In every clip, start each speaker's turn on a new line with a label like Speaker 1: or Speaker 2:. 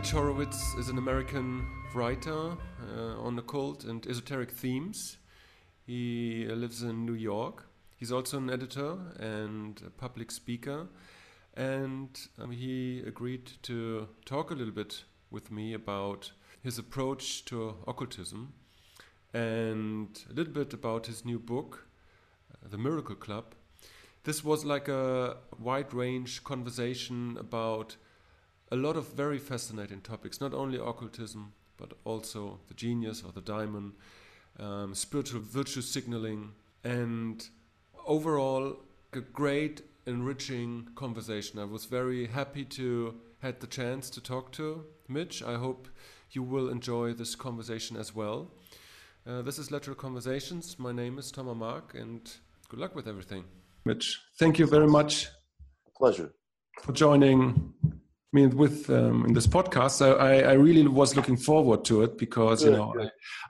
Speaker 1: Mitch Horowitz is an American writer uh, on occult and esoteric themes. He lives in New York. He's also an editor and a public speaker. And um, he agreed to talk a little bit with me about his approach to occultism and a little bit about his new book, uh, The Miracle Club. This was like a wide range conversation about a lot of very fascinating topics, not only occultism, but also the genius or the daimon, um, spiritual virtue signaling, and overall a great, enriching conversation. I was very happy to had the chance to talk to Mitch. I hope you will enjoy this conversation as well. Uh, this is Lateral Conversations. My name is Thomas Mark, and good luck with everything. Mitch, thank you very much.
Speaker 2: Pleasure.
Speaker 1: For joining I mean, with um, in this podcast, I, I really was looking forward to it because you know.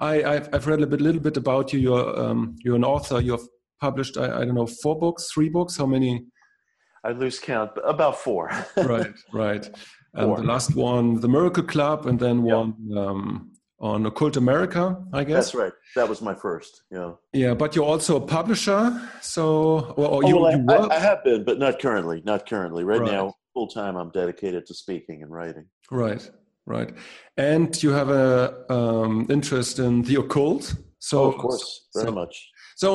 Speaker 1: I, I have read a bit, little bit about you. You're um, you're an author. You've published I, I don't know four books, three books. How many?
Speaker 2: I lose count. About four.
Speaker 1: right, right. And the last one, the Miracle Club, and then one um, on Occult America, I guess.
Speaker 2: That's right. That was my first. Yeah.
Speaker 1: Yeah, but you're also a publisher, so well, oh, you,
Speaker 2: well,
Speaker 1: you
Speaker 2: I, I, have been, but not currently. Not currently. Right, right. now, full time i'm dedicated to speaking and writing.
Speaker 1: Right right. And you have a um, interest in the occult
Speaker 2: so oh, of course very so, much.
Speaker 1: so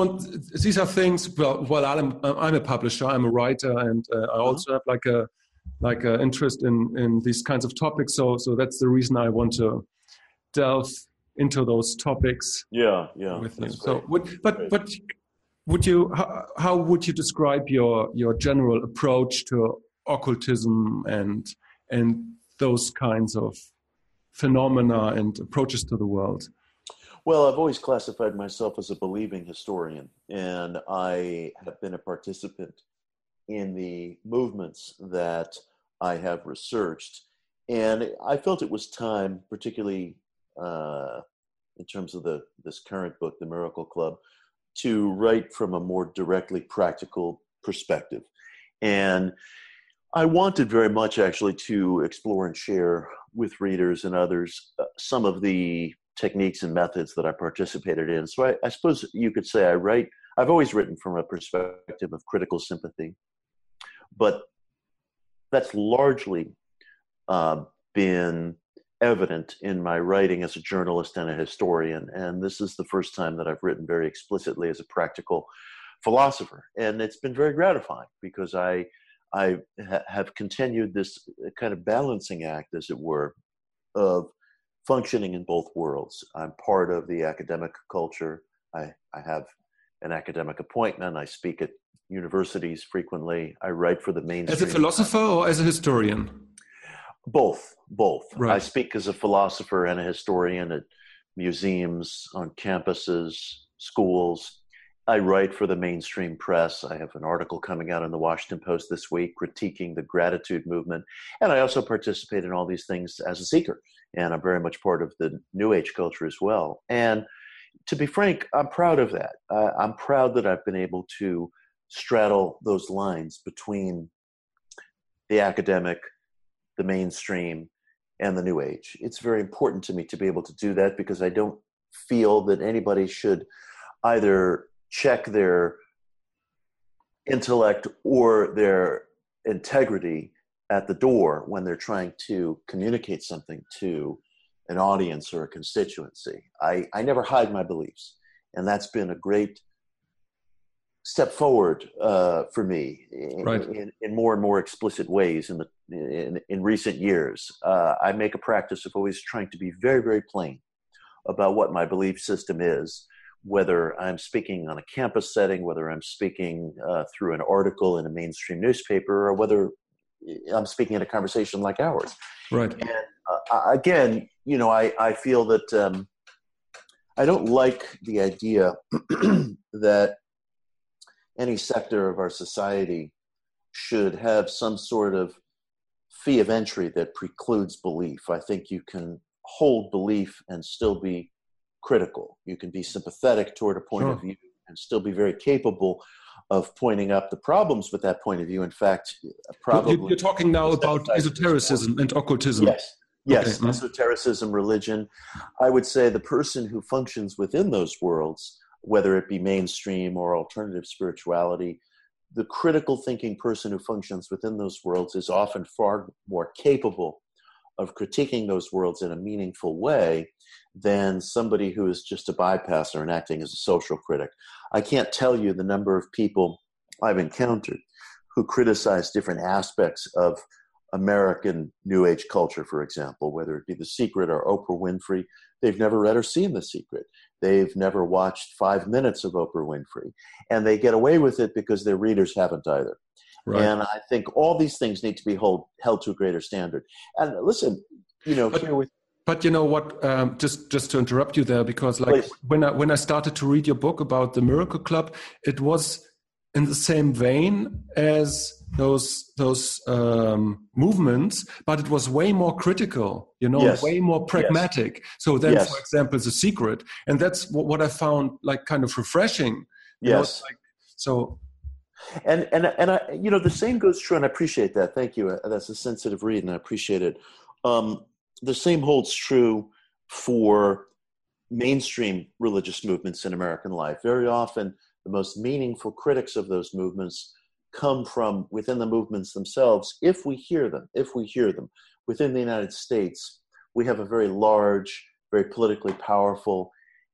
Speaker 1: these are things well, well i'm i'm a publisher i'm a writer and uh, i mm-hmm. also have like a like an interest in in these kinds of topics so so that's the reason i want to delve into those topics
Speaker 2: yeah yeah
Speaker 1: with you. so would but but would you how, how would you describe your your general approach to occultism and and those kinds of phenomena and approaches to the world?
Speaker 2: Well, I've always classified myself as a believing historian, and I have been a participant in the movements that I have researched. And I felt it was time, particularly uh, in terms of the this current book, The Miracle Club, to write from a more directly practical perspective. And I wanted very much actually to explore and share with readers and others uh, some of the techniques and methods that I participated in. So I, I, suppose you could say I write, I've always written from a perspective of critical sympathy, but that's largely uh, been evident in my writing as a journalist and a historian. And this is the first time that I've written very explicitly as a practical philosopher. And it's been very gratifying because I I ha- have continued this uh, kind of balancing act, as it were, of functioning in both worlds. I'm part of the academic culture. I, I have an academic appointment. I speak at universities frequently. I write for the mainstream.
Speaker 1: As a philosopher or as a historian?
Speaker 2: Both, both. Right. I speak as a philosopher and a historian at museums, on campuses, schools, I write for the mainstream press. I have an article coming out in the Washington Post this week critiquing the gratitude movement. And I also participate in all these things as a seeker. And I'm very much part of the New Age culture as well. And to be frank, I'm proud of that. Uh, I'm proud that I've been able to straddle those lines between the academic, the mainstream, and the New Age. It's very important to me to be able to do that because I don't feel that anybody should either check their intellect or their integrity at the door when they're trying to communicate something to an audience or a constituency. I, I never hide my beliefs, and that's been a great step forward uh, for me in, right. in, in, more and more explicit ways in the in, in recent years. Uh, I make a practice of always trying to be very very plain about what my belief system is whether I'm speaking on a campus setting, whether I'm speaking uh, through an article in a mainstream newspaper, or whether I'm speaking in a conversation like ours.
Speaker 1: Right.
Speaker 2: And uh, again, you know, I, I feel that um, I don't like the idea that any sector of our society should have some sort of fee of entry that precludes belief. I think you can hold belief and still be critical. You can be sympathetic toward a point sure. of view and still be very capable of pointing up the problems with that point of view. In fact, probably
Speaker 1: you're talking now about esotericism and occultism.
Speaker 2: Yes, Yes, okay. esotericism, religion. I would say the person who functions within those worlds, whether it be mainstream or alternative spirituality, the critical thinking person who functions within those worlds is often far more capable of critiquing those worlds in a meaningful way than somebody who is just a bypasser and acting as a social critic. I can't tell you the number of people I've encountered who criticize different aspects of American New Age culture, for example, whether it be The Secret or Oprah Winfrey. They've never read or seen The Secret. They've never watched five minutes of Oprah Winfrey. And they get away with it because their readers haven't either. Right. And I think all these things need to be hold, held to a greater standard. And listen, you know,
Speaker 1: but,
Speaker 2: here with
Speaker 1: but you know what? Um, just just to interrupt you there, because like Please. when I when I started to read your book about the Miracle Club, it was in the same vein as those those um, movements, but it was way more critical, you know, yes. way more pragmatic. Yes. So then, yes. for example, the secret, and that's what, what I found like kind of refreshing.
Speaker 2: Yes.
Speaker 1: Like, so.
Speaker 2: And and and I, you know, the same goes true, and I appreciate that. Thank you. That's a sensitive read, and I appreciate it. Um, the same holds true for mainstream religious movements in American life. Very often, the most meaningful critics of those movements come from within the movements themselves. If we hear them if we hear them within the united states we have a very large very politically powerful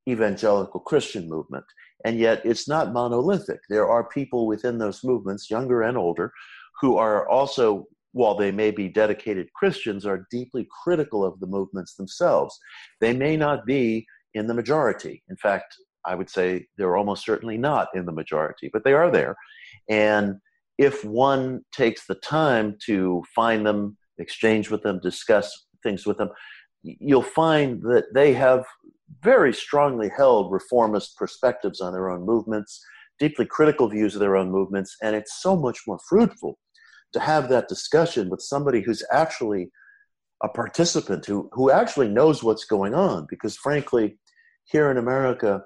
Speaker 2: evangelical christian movement. And yet it's not monolithic. There are people within those movements younger and older who are also while they may be dedicated christians are deeply critical of the movements themselves they may not be in the majority in fact I would say they're almost certainly not in the majority, but they are there. And if one takes the time to find them, exchange with them, discuss things with them, you'll find that they have very strongly held reformist perspectives on their own movements, deeply critical views of their own movements, and it's so much more fruitful to have that discussion with somebody who's actually a participant who, who actually knows what's going on. Because frankly, here in America,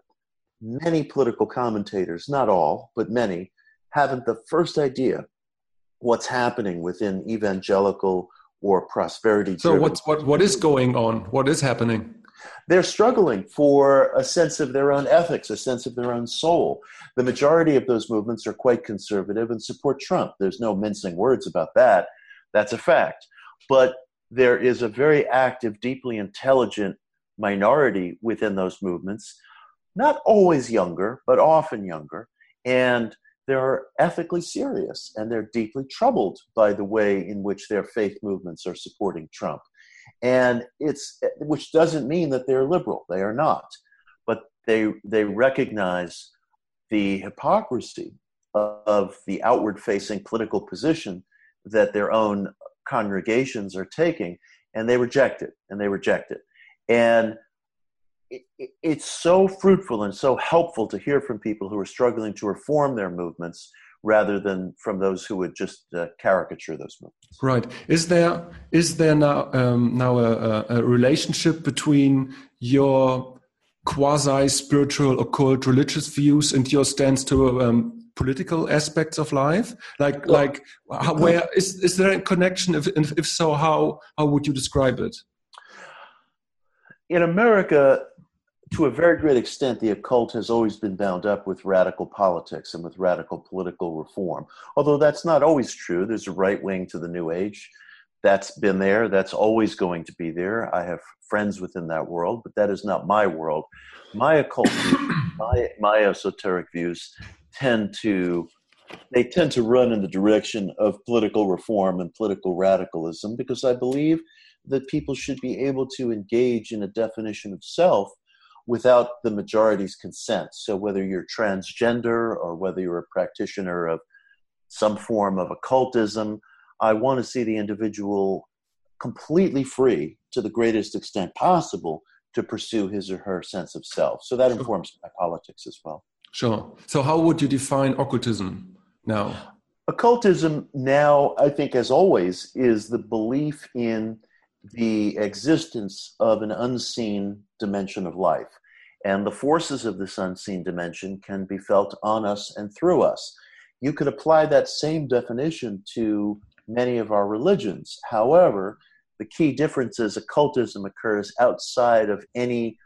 Speaker 2: many political commentators, not all, but many, haven't the first idea what's happening within evangelical or prosperity.
Speaker 1: So what's what what is going on? What is happening?
Speaker 2: They're struggling for a sense of their own ethics, a sense of their own soul. The majority of those movements are quite conservative and support Trump. There's no mincing words about that. That's a fact. But there is a very active, deeply intelligent minority within those movements not always younger, but often younger, and they're ethically serious and they're deeply troubled by the way in which their faith movements are supporting Trump. And it's which doesn't mean that they're liberal, they are not, but they they recognize the hypocrisy of the outward facing political position that their own congregations are taking and they reject it and they reject it. And it's so fruitful and so helpful to hear from people who are struggling to reform their movements rather than from those who would just uh, caricature those movements.
Speaker 1: Right. Is there is there now um, now a, a, relationship between your quasi spiritual, occult, religious views and your stance to um, political aspects of life? Like well, like how, where is is there a connection? If if so, how how would you describe it?
Speaker 2: In America, to a very great extent, the occult has always been bound up with radical politics and with radical political reform. Although that's not always true. There's a right wing to the New Age. That's been there. That's always going to be there. I have friends within that world, but that is not my world. My occult views, my, my esoteric views tend to they tend to run in the direction of political reform and political radicalism because I believe that people should be able to engage in a definition of self without the majority's consent. So, whether you're transgender or whether you're a practitioner of some form of occultism, I want to see the individual completely free to the greatest extent possible to pursue his or her sense of self. So, that informs my politics as well.
Speaker 1: Sure. So, how would you define occultism now?
Speaker 2: Occultism now, I think, as always, is the belief in the existence of an unseen dimension of life. And the forces of this unseen dimension can be felt on us and through us. You could apply that same definition to many of our religions. However, The key difference is occultism occurs outside of any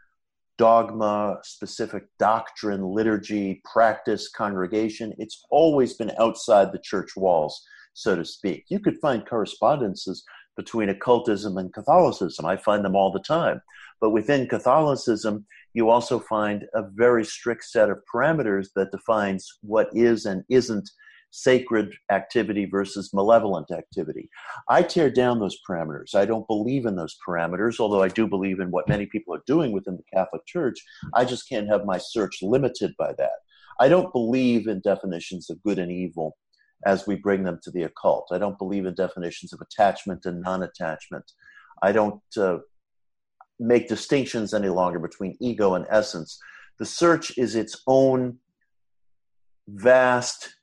Speaker 2: dogma, specific doctrine, liturgy, practice, congregation. It's always been outside the church walls, so to speak. You could find correspondences between occultism and Catholicism. I find them all the time. But within Catholicism, you also find a very strict set of parameters that defines what is and isn't sacred activity versus malevolent activity. I tear down those parameters. I don't believe in those parameters, although I do believe in what many people are doing within the Catholic Church. I just can't have my search limited by that. I don't believe in definitions of good and evil as we bring them to the occult. I don't believe in definitions of attachment and non attachment. I don't uh, make distinctions any longer between ego and essence. The search is its own vast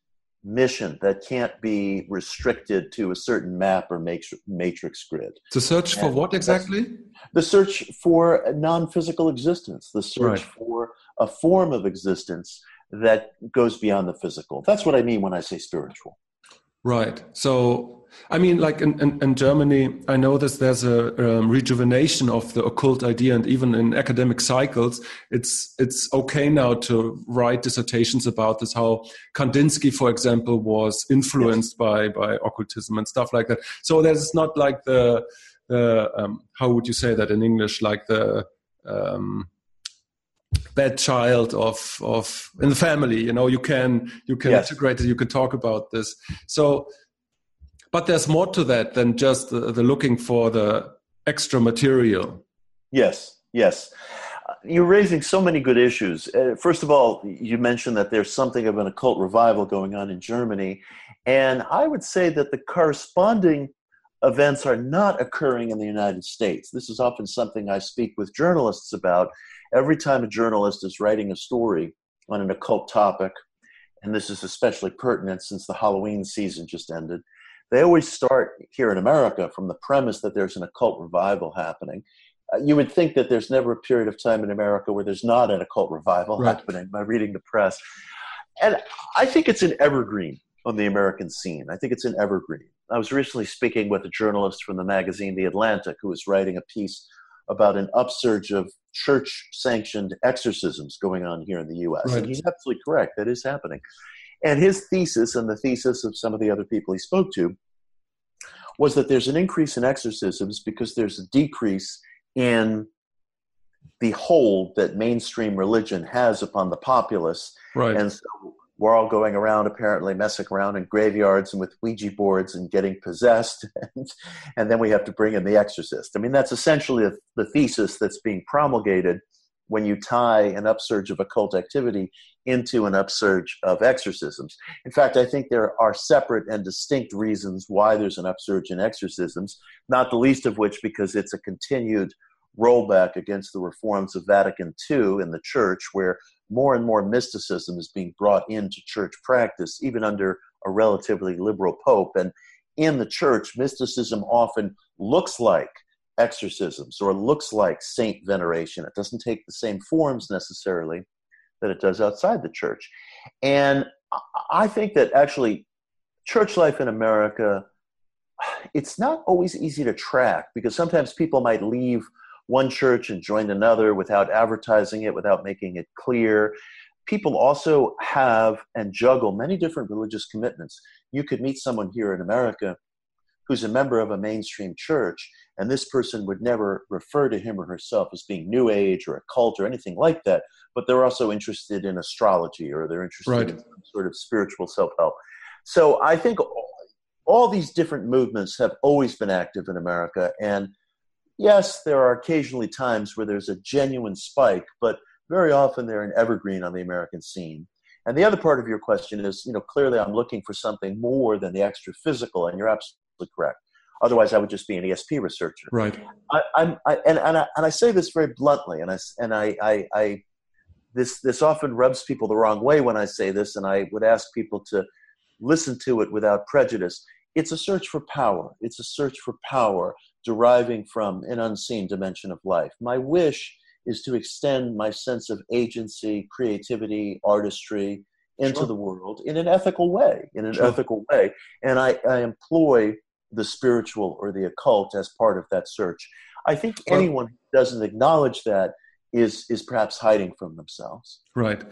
Speaker 2: mission that can't be restricted to a certain map or matrix grid.
Speaker 1: The search for what exactly?
Speaker 2: The search for non physical existence, the search right. for a form of existence that goes beyond the physical. That's what I mean when I say spiritual.
Speaker 1: Right. So, I mean, like in, in, in Germany, I know this, there's a um, rejuvenation of the occult idea, and even in academic cycles, it's it's okay now to write dissertations about this. How Kandinsky, for example, was influenced yes. by by occultism and stuff like that. So there's not like the the um, how would you say that in English, like the um, bad child of of in the family you know you can you can yes. integrate it you can talk about this. So but there's more to that than just the, the looking for the extra material.
Speaker 2: Yes yes. You're raising so many good issues. Uh, first of all you mentioned that there's something of an occult revival going on in germany and i would say that the corresponding events are not occurring in the united states this is often something i speak with journalists about every time a journalist is writing a story on an occult topic, and this is especially pertinent since the Halloween season just ended, they always start here in America from the premise that there's an occult revival happening. Uh, you would think that there's never a period of time in America where there's not an occult revival right. happening by reading the press. And I think it's an evergreen on the American scene. I think it's an evergreen. I was recently speaking with a journalist from the magazine The Atlantic who was writing a piece about an upsurge of church sanctioned exorcisms going on here in the US. Right. And he's absolutely correct. That is happening. And his thesis, and the thesis of some of the other people he spoke to, was that there's an increase in exorcisms because there's a decrease in the hold that mainstream religion has upon the populace.
Speaker 1: Right.
Speaker 2: And so we're all going around apparently messing around in graveyards and with Ouija boards and getting possessed, and, and then we have to bring in the exorcist. I mean, that's essentially the thesis that's being promulgated when you tie an upsurge of occult activity into an upsurge of exorcisms. In fact, I think there are separate and distinct reasons why there's an upsurge in exorcisms, not the least of which because it's a continued rollback against the reforms of Vatican II in the church, where more and more mysticism is being brought into church practice, even under a relatively liberal pope. And in the church, mysticism often looks like exorcisms or looks like saint veneration. It doesn't take the same forms necessarily that it does outside the church. And I think that actually church life in America, it's not always easy to track because sometimes people might leave one church and joined another without advertising it, without making it clear. People also have and juggle many different religious commitments. You could meet someone here in America who's a member of a mainstream church, and this person would never refer to him or herself as being New Age or a cult or anything like that, but they're also interested in astrology or they're interested right. in some sort of spiritual self help. So I think all these different movements have always been active in America, and yes, there are occasionally times where there's a genuine spike, but very often they're an evergreen on the American scene. And the other part of your question is, you know, clearly I'm looking for something more than the extra physical, and you're absolutely correct. Otherwise, I would just be an ESP researcher.
Speaker 1: Right.
Speaker 2: I, am I, and and I, and I say this very bluntly, and I and I, I, I this this often rubs people the wrong way when I say this, and I would ask people to listen to it without prejudice. It's a search for power. It's a search for power deriving from an unseen dimension of life. My wish is to extend my sense of agency, creativity, artistry into sure. the world in an ethical way, in an sure. ethical way. And I, I employ the spiritual or the occult as part of that search. I think anyone who doesn't acknowledge that is is perhaps hiding from themselves.
Speaker 1: Right.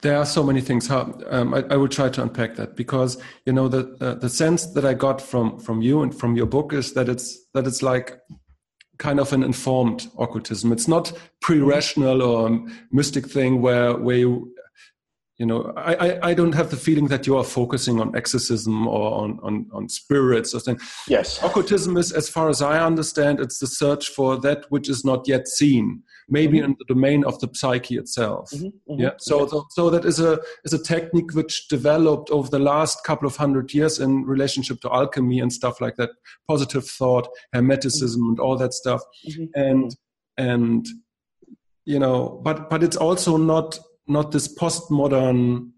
Speaker 1: There are so many things. How um, I, I, will try to unpack that because you know the uh, the sense that I got from from you and from your book is that it's that it's like kind of an informed occultism. It's not pre-rational or mystic thing where where you you know I, I, I don't have the feeling that you are focusing on exorcism or on on, on spirits or something
Speaker 2: yes
Speaker 1: occultism is as far as i understand it's the search for that which is not yet seen maybe mm-hmm. in the domain of the psyche itself mm-hmm. Mm-hmm. yeah so, so so that is a is a technique which developed over the last couple of hundred years in relationship to alchemy and stuff like that positive thought hermeticism and all that stuff mm-hmm. and and you know but but it's also not not this postmodern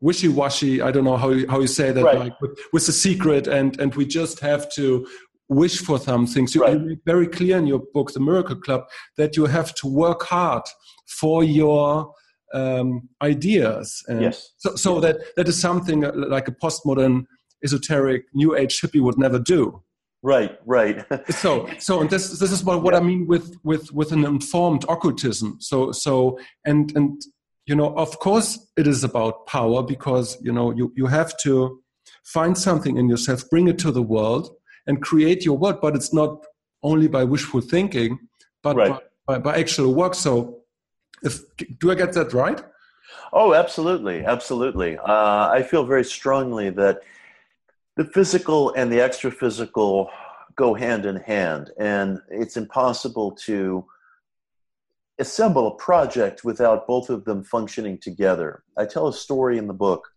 Speaker 1: wishy-washy i don't know how you, how you say that
Speaker 2: right.
Speaker 1: like with, with, the secret and and we just have to wish for some things you, right. make very clear in your book the miracle club that you have to work hard for your um, ideas
Speaker 2: and yes
Speaker 1: so, so
Speaker 2: yes.
Speaker 1: that that is something like a postmodern esoteric new age hippie would never do
Speaker 2: Right, right.
Speaker 1: so, so, and this this is what, what I mean with with with an informed occultism. So, so, and and you know, of course, it is about power because you know you you have to find something in yourself, bring it to the world, and create your world. But it's not only by wishful thinking, but
Speaker 2: right.
Speaker 1: by, by, by actual work. So, if do I get that right?
Speaker 2: Oh, absolutely, absolutely. Uh, I feel very strongly that the physical and the extra physical go hand in hand, and it's impossible to assemble a project without both of them functioning together. I tell a story in the book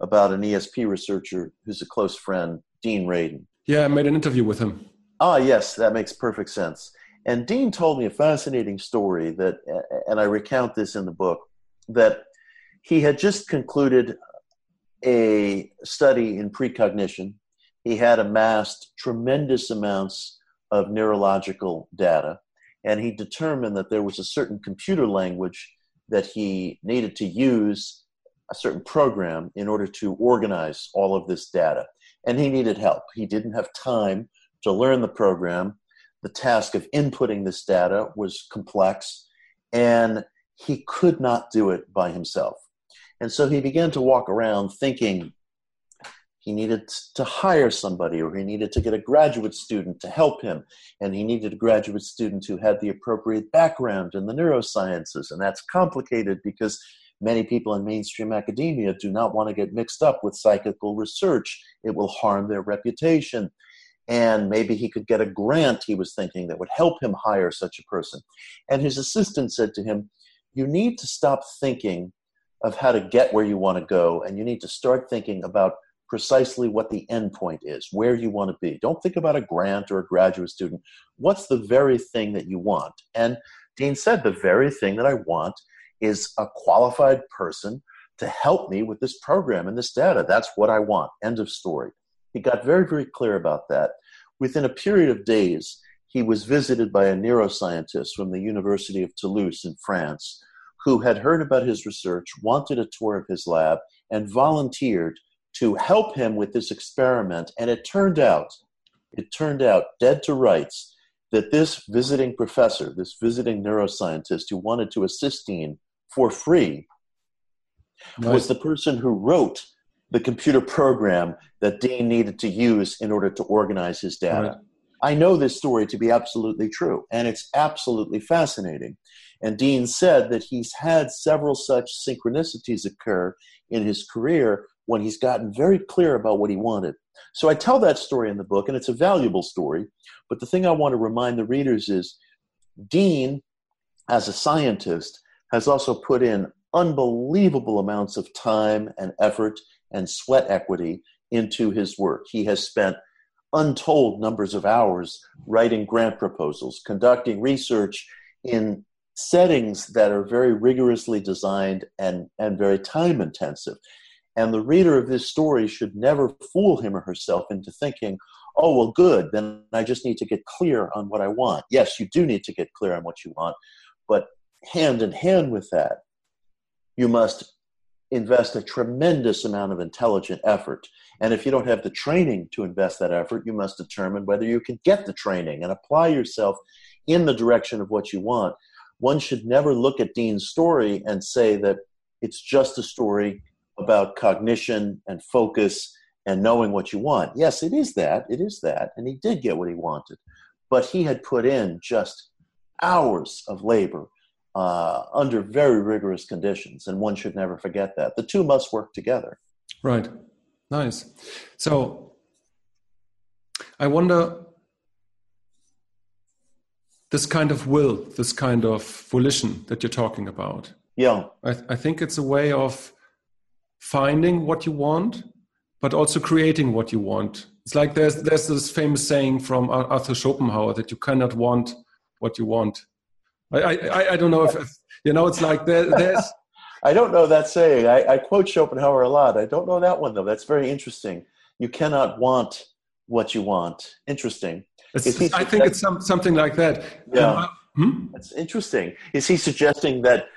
Speaker 2: about an ESP researcher who's a close friend, Dean Radin.
Speaker 1: Yeah, I made an interview with him.
Speaker 2: Ah, yes, that makes perfect sense. And Dean told me a fascinating story that, and I recount this in the book, that he had just concluded a study in precognition. He had amassed tremendous amounts of neurological data, and he determined that there was a certain computer language that he needed to use, a certain program, in order to organize all of this data. And he needed help. He didn't have time to learn the program. The task of inputting this data was complex, and he could not do it by himself. And so he began to walk around thinking he needed to hire somebody or he needed to get a graduate student to help him. And he needed a graduate student who had the appropriate background in the neurosciences. And that's complicated because many people in mainstream academia do not want to get mixed up with psychical research, it will harm their reputation. And maybe he could get a grant, he was thinking, that would help him hire such a person. And his assistant said to him, You need to stop thinking of how to get where you want to go, and you need to start thinking about precisely what the end point is, where you want to be. Don't think about a grant or a graduate student. What's the very thing that you want? And Dean said, the very thing that I want is a qualified person to help me with this program and this data. That's what I want. End of story. He got very, very clear about that. Within a period of days, he was visited by a neuroscientist from the University of Toulouse in France who had heard about his research, wanted a tour of his lab, and volunteered to help him with this experiment. And it turned out, it turned out, dead to rights, that this visiting professor, this visiting neuroscientist who wanted to assist Dean for free, nice. was the person who wrote the computer program that Dean needed to use in order to organize his data. Right. I know this story to be absolutely true, and it's absolutely fascinating. And Dean said that he's had several such synchronicities occur in his career when he's gotten very clear about what he wanted. So I tell that story in the book, and it's a valuable story. But the thing I want to remind the readers is Dean, as a scientist, has also put in unbelievable amounts of time and effort and sweat equity into his work. He has spent untold numbers of hours writing grant proposals, conducting research in settings that are very rigorously designed and, and very time intensive. And the reader of this story should never fool him or herself into thinking, oh, well, good, then I just need to get clear on what I want. Yes, you do need to get clear on what you want, but hand in hand with that, you must invest a tremendous amount of intelligent effort. And if you don't have the training to invest that effort, you must determine whether you can get the training and apply yourself in the direction of what you want. One should never look at Dean's story and say that it's just a story about cognition and focus and knowing what you want. Yes, it is that. It is that. And he did get what he wanted. But he had put in just hours of labor uh, under very rigorous conditions. And one should never forget that. The two must work together.
Speaker 1: Right. Nice. So I wonder this kind of will, this kind of volition that you're talking about.
Speaker 2: Yeah.
Speaker 1: I, th- I think it's a way of finding what you want but also creating what you want. It's like there's there's this famous saying from Arthur Schopenhauer that you cannot want what you want. I I, I don't know if, if you know. It's like there, there's.
Speaker 2: I don't know that saying. I, I quote Schopenhauer a lot. I don't know that one though. That's very interesting. You cannot want what you want. Interesting.
Speaker 1: I think it's some, something like that.
Speaker 2: Yeah. Um, hmm? That's interesting. Is he suggesting that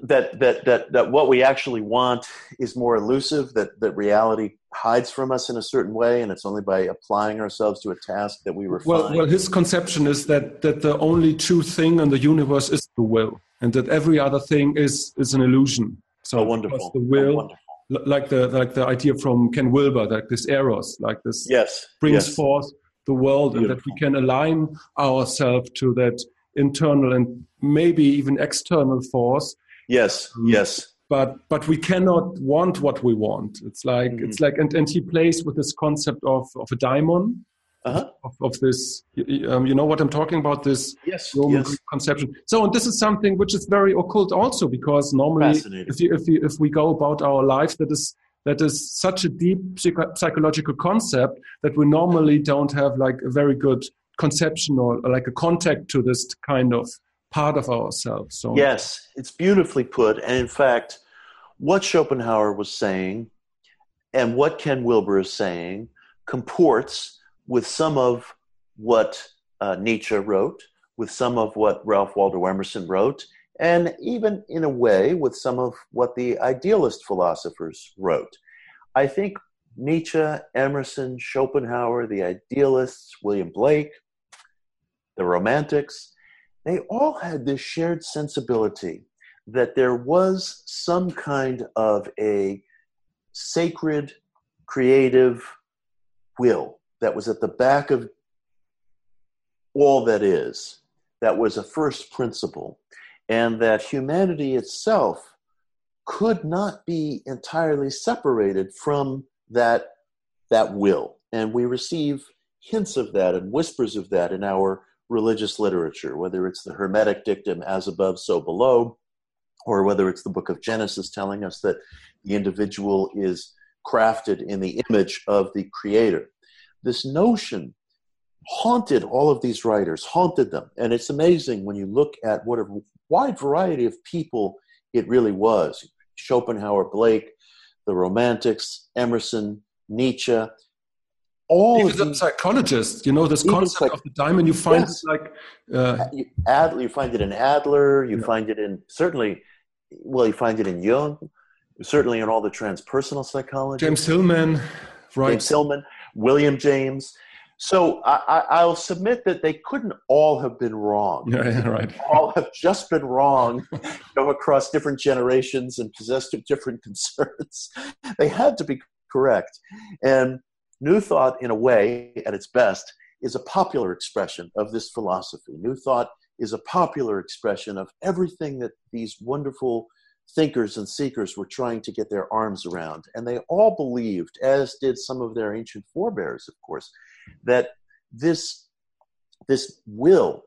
Speaker 2: that that that that what we actually want is more elusive that that reality hides from us in a certain way and it's only by applying ourselves to a task that we refine
Speaker 1: well well his conception is that that the only true thing in the universe is the will and that every other thing is is an illusion
Speaker 2: so oh, wonderful
Speaker 1: the will oh, wonderful. like the like the idea from ken wilber like this eros like this
Speaker 2: yes
Speaker 1: brings
Speaker 2: yes.
Speaker 1: forth the world Beautiful. and that we can align ourselves to that internal and maybe even external force
Speaker 2: Yes, um, yes.
Speaker 1: But but we cannot want what we want. It's like mm-hmm. it's like and, and he plays with this concept of of a daimon. Uh-huh. Of, of, this, um, you know what I'm talking about? This
Speaker 2: yes,
Speaker 1: Roman
Speaker 2: yes.
Speaker 1: conception. So, and this is something which is very occult also, because normally, if you, if you, if we go about our life, that is that is such a deep psych- psychological concept that we normally don't have like a very good conception or, or like a contact to this kind of part of ourselves. So
Speaker 2: yes, it's beautifully put, and in fact, what Schopenhauer was saying and what Ken Wilber is saying comports with some of what uh, Nietzsche wrote, with some of what Ralph Waldo Emerson wrote, and even in a way with some of what the idealist philosophers wrote. I think Nietzsche, Emerson, Schopenhauer, the idealists, William Blake, the Romantics, they all had this shared sensibility that there was some kind of a sacred, creative will that was at the back of all that is, that was a first principle, and that humanity itself could not be entirely separated from that, that will. And we receive hints of that and whispers of that in our religious literature, whether it's the Hermetic dictum, as above, so below, or whether it's the book of Genesis telling us that the individual is crafted in the image of the Creator. This notion haunted all of these writers, haunted them. And it's amazing when you look at what a wide variety of people it really was Schopenhauer, Blake, the Romantics, Emerson, Nietzsche,
Speaker 1: all even the psychologists you know this concept like, of the daimon you find yes. it like uh,
Speaker 2: you, Adler, you find it in adler you yeah. find it in certainly well you find it in jung certainly in all the transpersonal psychology
Speaker 1: james hillman
Speaker 2: right james hillman william james so I, will submit that they couldn't all have been wrong.
Speaker 1: Yeah, right.
Speaker 2: All have just been wrong, go across different generations and possessed of different concerns. They had to be correct, and New Thought, in a way, at its best, is a popular expression of this philosophy. New Thought is a popular expression of everything that these wonderful thinkers and seekers were trying to get their arms around. And they all believed, as did some of their ancient forebears, of course, that this, this will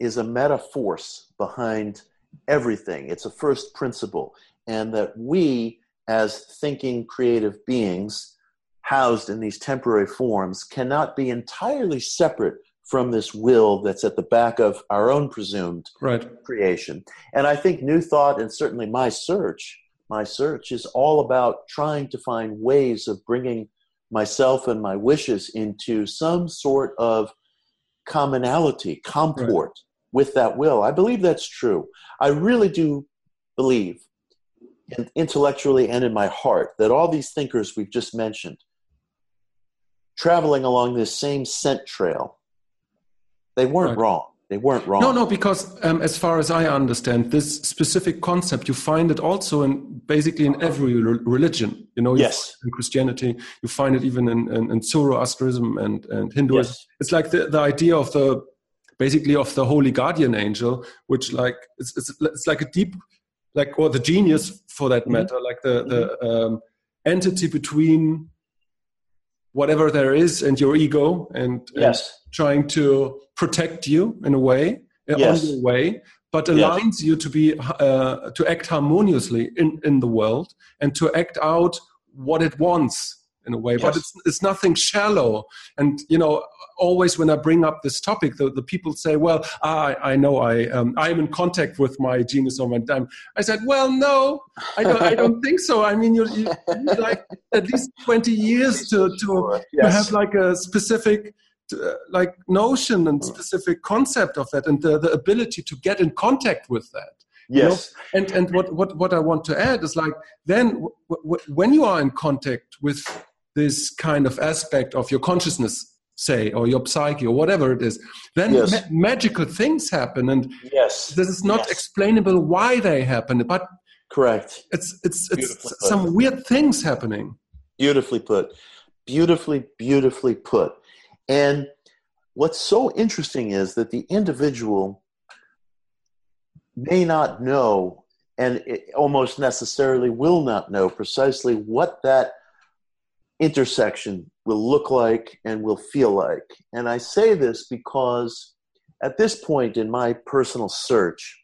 Speaker 2: is a meta force behind everything. It's a first principle. And that we, as thinking creative beings, housed in these temporary forms cannot be entirely separate from this will that's at the back of our own presumed
Speaker 1: right.
Speaker 2: creation. And I think New Thought, and certainly my search, my search is all about trying to find ways of bringing myself and my wishes into some sort of commonality, comport right. with that will. I believe that's true. I really do believe and intellectually and in my heart that all these thinkers we've just mentioned, traveling along this same scent trail, they weren't right. wrong. They weren't wrong.
Speaker 1: No, no, because um, as far as I understand, this specific concept, you find it also in basically in every re- religion. You know, you
Speaker 2: yes.
Speaker 1: in Christianity, you find it even in, in, in Zoroastrianism and, and Hinduism. Yes. It's like the, the idea of the basically of the holy guardian angel, which like it's, it's, it's like a deep, like or the genius for that mm-hmm. matter, like the the mm-hmm. um, entity between whatever there is and your ego and,
Speaker 2: yes.
Speaker 1: and trying to protect you in a way uh, yes. on your way but aligns yes. you to be uh, to act harmoniously in in the world and to act out what it wants in a way yes. but it's it's nothing shallow and you know always when i bring up this topic the, the people say well i i know i um, i'm in contact with my genius or my dime i said well no i don't i don't think so i mean you, you, like at least 20 years to to, yes. to have like a specific uh, like notion and specific concept of that and the, the ability to get in contact with that
Speaker 2: yes
Speaker 1: you know? and and what, what what i want to add is like then w- w- when you are in contact with this kind of aspect of your consciousness say or your psyche or whatever it is then yes. ma- magical things happen and
Speaker 2: yes.
Speaker 1: this is not
Speaker 2: yes.
Speaker 1: explainable why they happen but
Speaker 2: correct.
Speaker 1: it's it's it's some weird things happening.
Speaker 2: Beautifully put. Beautifully beautifully put. And what's so interesting is that the individual may not know and almost necessarily will not know precisely what that intersection will look like and will feel like. And I say this because at this point in my personal search,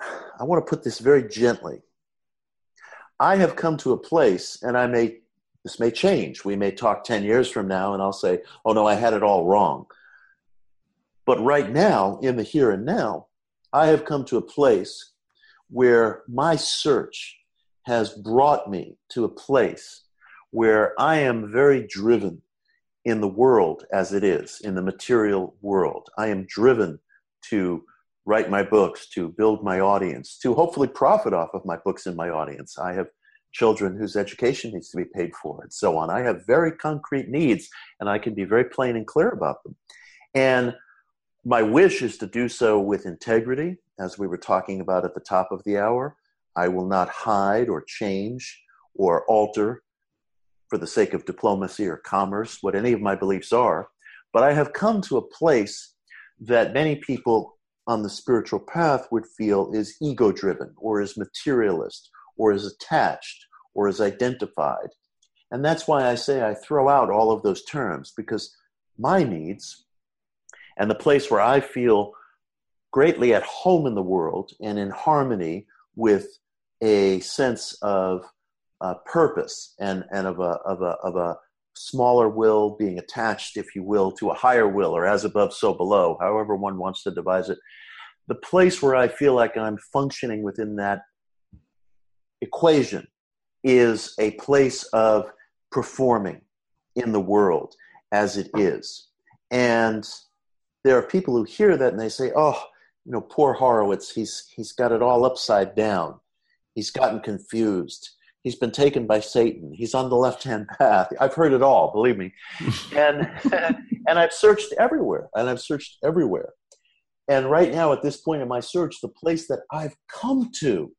Speaker 2: I want to put this very gently. I have come to a place, and I may, this may change. We may talk 10 years from now, and I'll say, oh no, I had it all wrong. But right now, in the here and now, I have come to a place where my search has brought me to a place where I am very driven in the world as it is, in the material world. I am driven to write my books, to build my audience, to hopefully profit off of my books and my audience. I have children whose education needs to be paid for and so on. I have very concrete needs and I can be very plain and clear about them. And my wish is to do so with integrity, as we were talking about at the top of the hour, I will not hide or change or alter for the sake of diplomacy or commerce what any of my beliefs are. But I have come to a place that many people on the spiritual path would feel is ego driven or is materialist or is attached or is identified. And that's why I say I throw out all of those terms because my needs and the place where I feel greatly at home in the world and in harmony with a sense of uh, purpose and, and of, a, of, a, of a smaller will being attached, if you will, to a higher will or as above, so below, however one wants to devise it. The place where I feel like I'm functioning within that equation is a place of performing in the world as it is. And there are people who hear that and they say, oh, you know, poor Horowitz, he's, he's got it all upside down. He's gotten confused. He's been taken by Satan. He's on the left hand path. I've heard it all, believe me. and, and I've searched everywhere, and I've searched everywhere. And right now, at this point in my search, the place that I've come to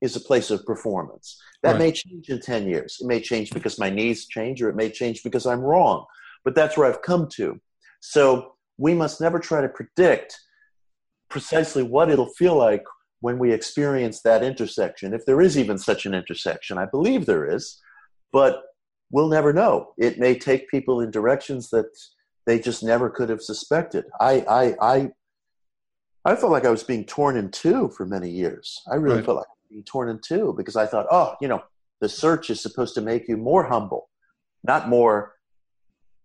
Speaker 2: is a place of performance. That right. may change in 10 years. It may change because my needs change, or it may change because I'm wrong. But that's where I've come to. So we must never try to predict precisely what it'll feel like when we experience that intersection, if there is even such an intersection. I believe there is, but we'll never know. It may take people in directions that they just never could have suspected. I, I, I, I felt like I was being torn in two for many years. I really right. felt like being torn in two because I thought, oh, you know, the search is supposed to make you more humble, not more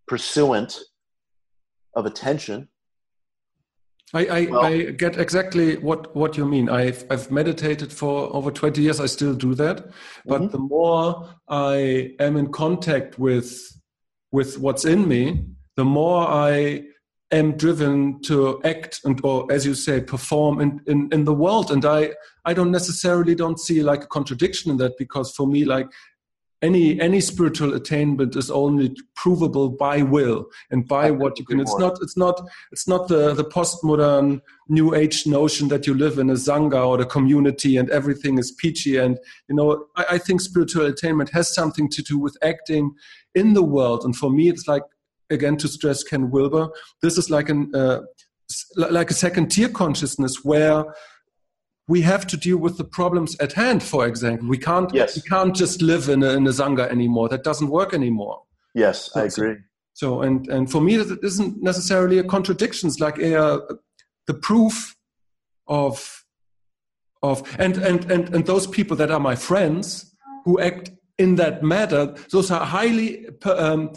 Speaker 2: pursuant of attention.
Speaker 1: I, I, well, I, get exactly what, what you mean. I've, I've meditated for over 20 years. I still do that. But mm -hmm. the more I am in contact with, with what's in me, the more I am driven to act and or as you say perform in, in, in the world and i i don't necessarily don't see like a contradiction in that because for me like any any spiritual attainment is only provable by will and by what you can. It's not it's not it's not the the postmodern new age notion that you live in a sangha or a community and everything is peachy and you know I, I think spiritual attainment has something to do with acting in the world. And for me it's like again to stress ken wilber this is like an uh, like a second tier consciousness where we have to deal with the problems at hand for example. We can't yes. we can't just live in a, in a sangha anymore. That doesn't work anymore.
Speaker 2: Yes i agree.
Speaker 1: So and and for me that isn't necessarily a contradiction. It's like a, the proof of of and, and and and those people that are my friends who act in that matter those are highly um,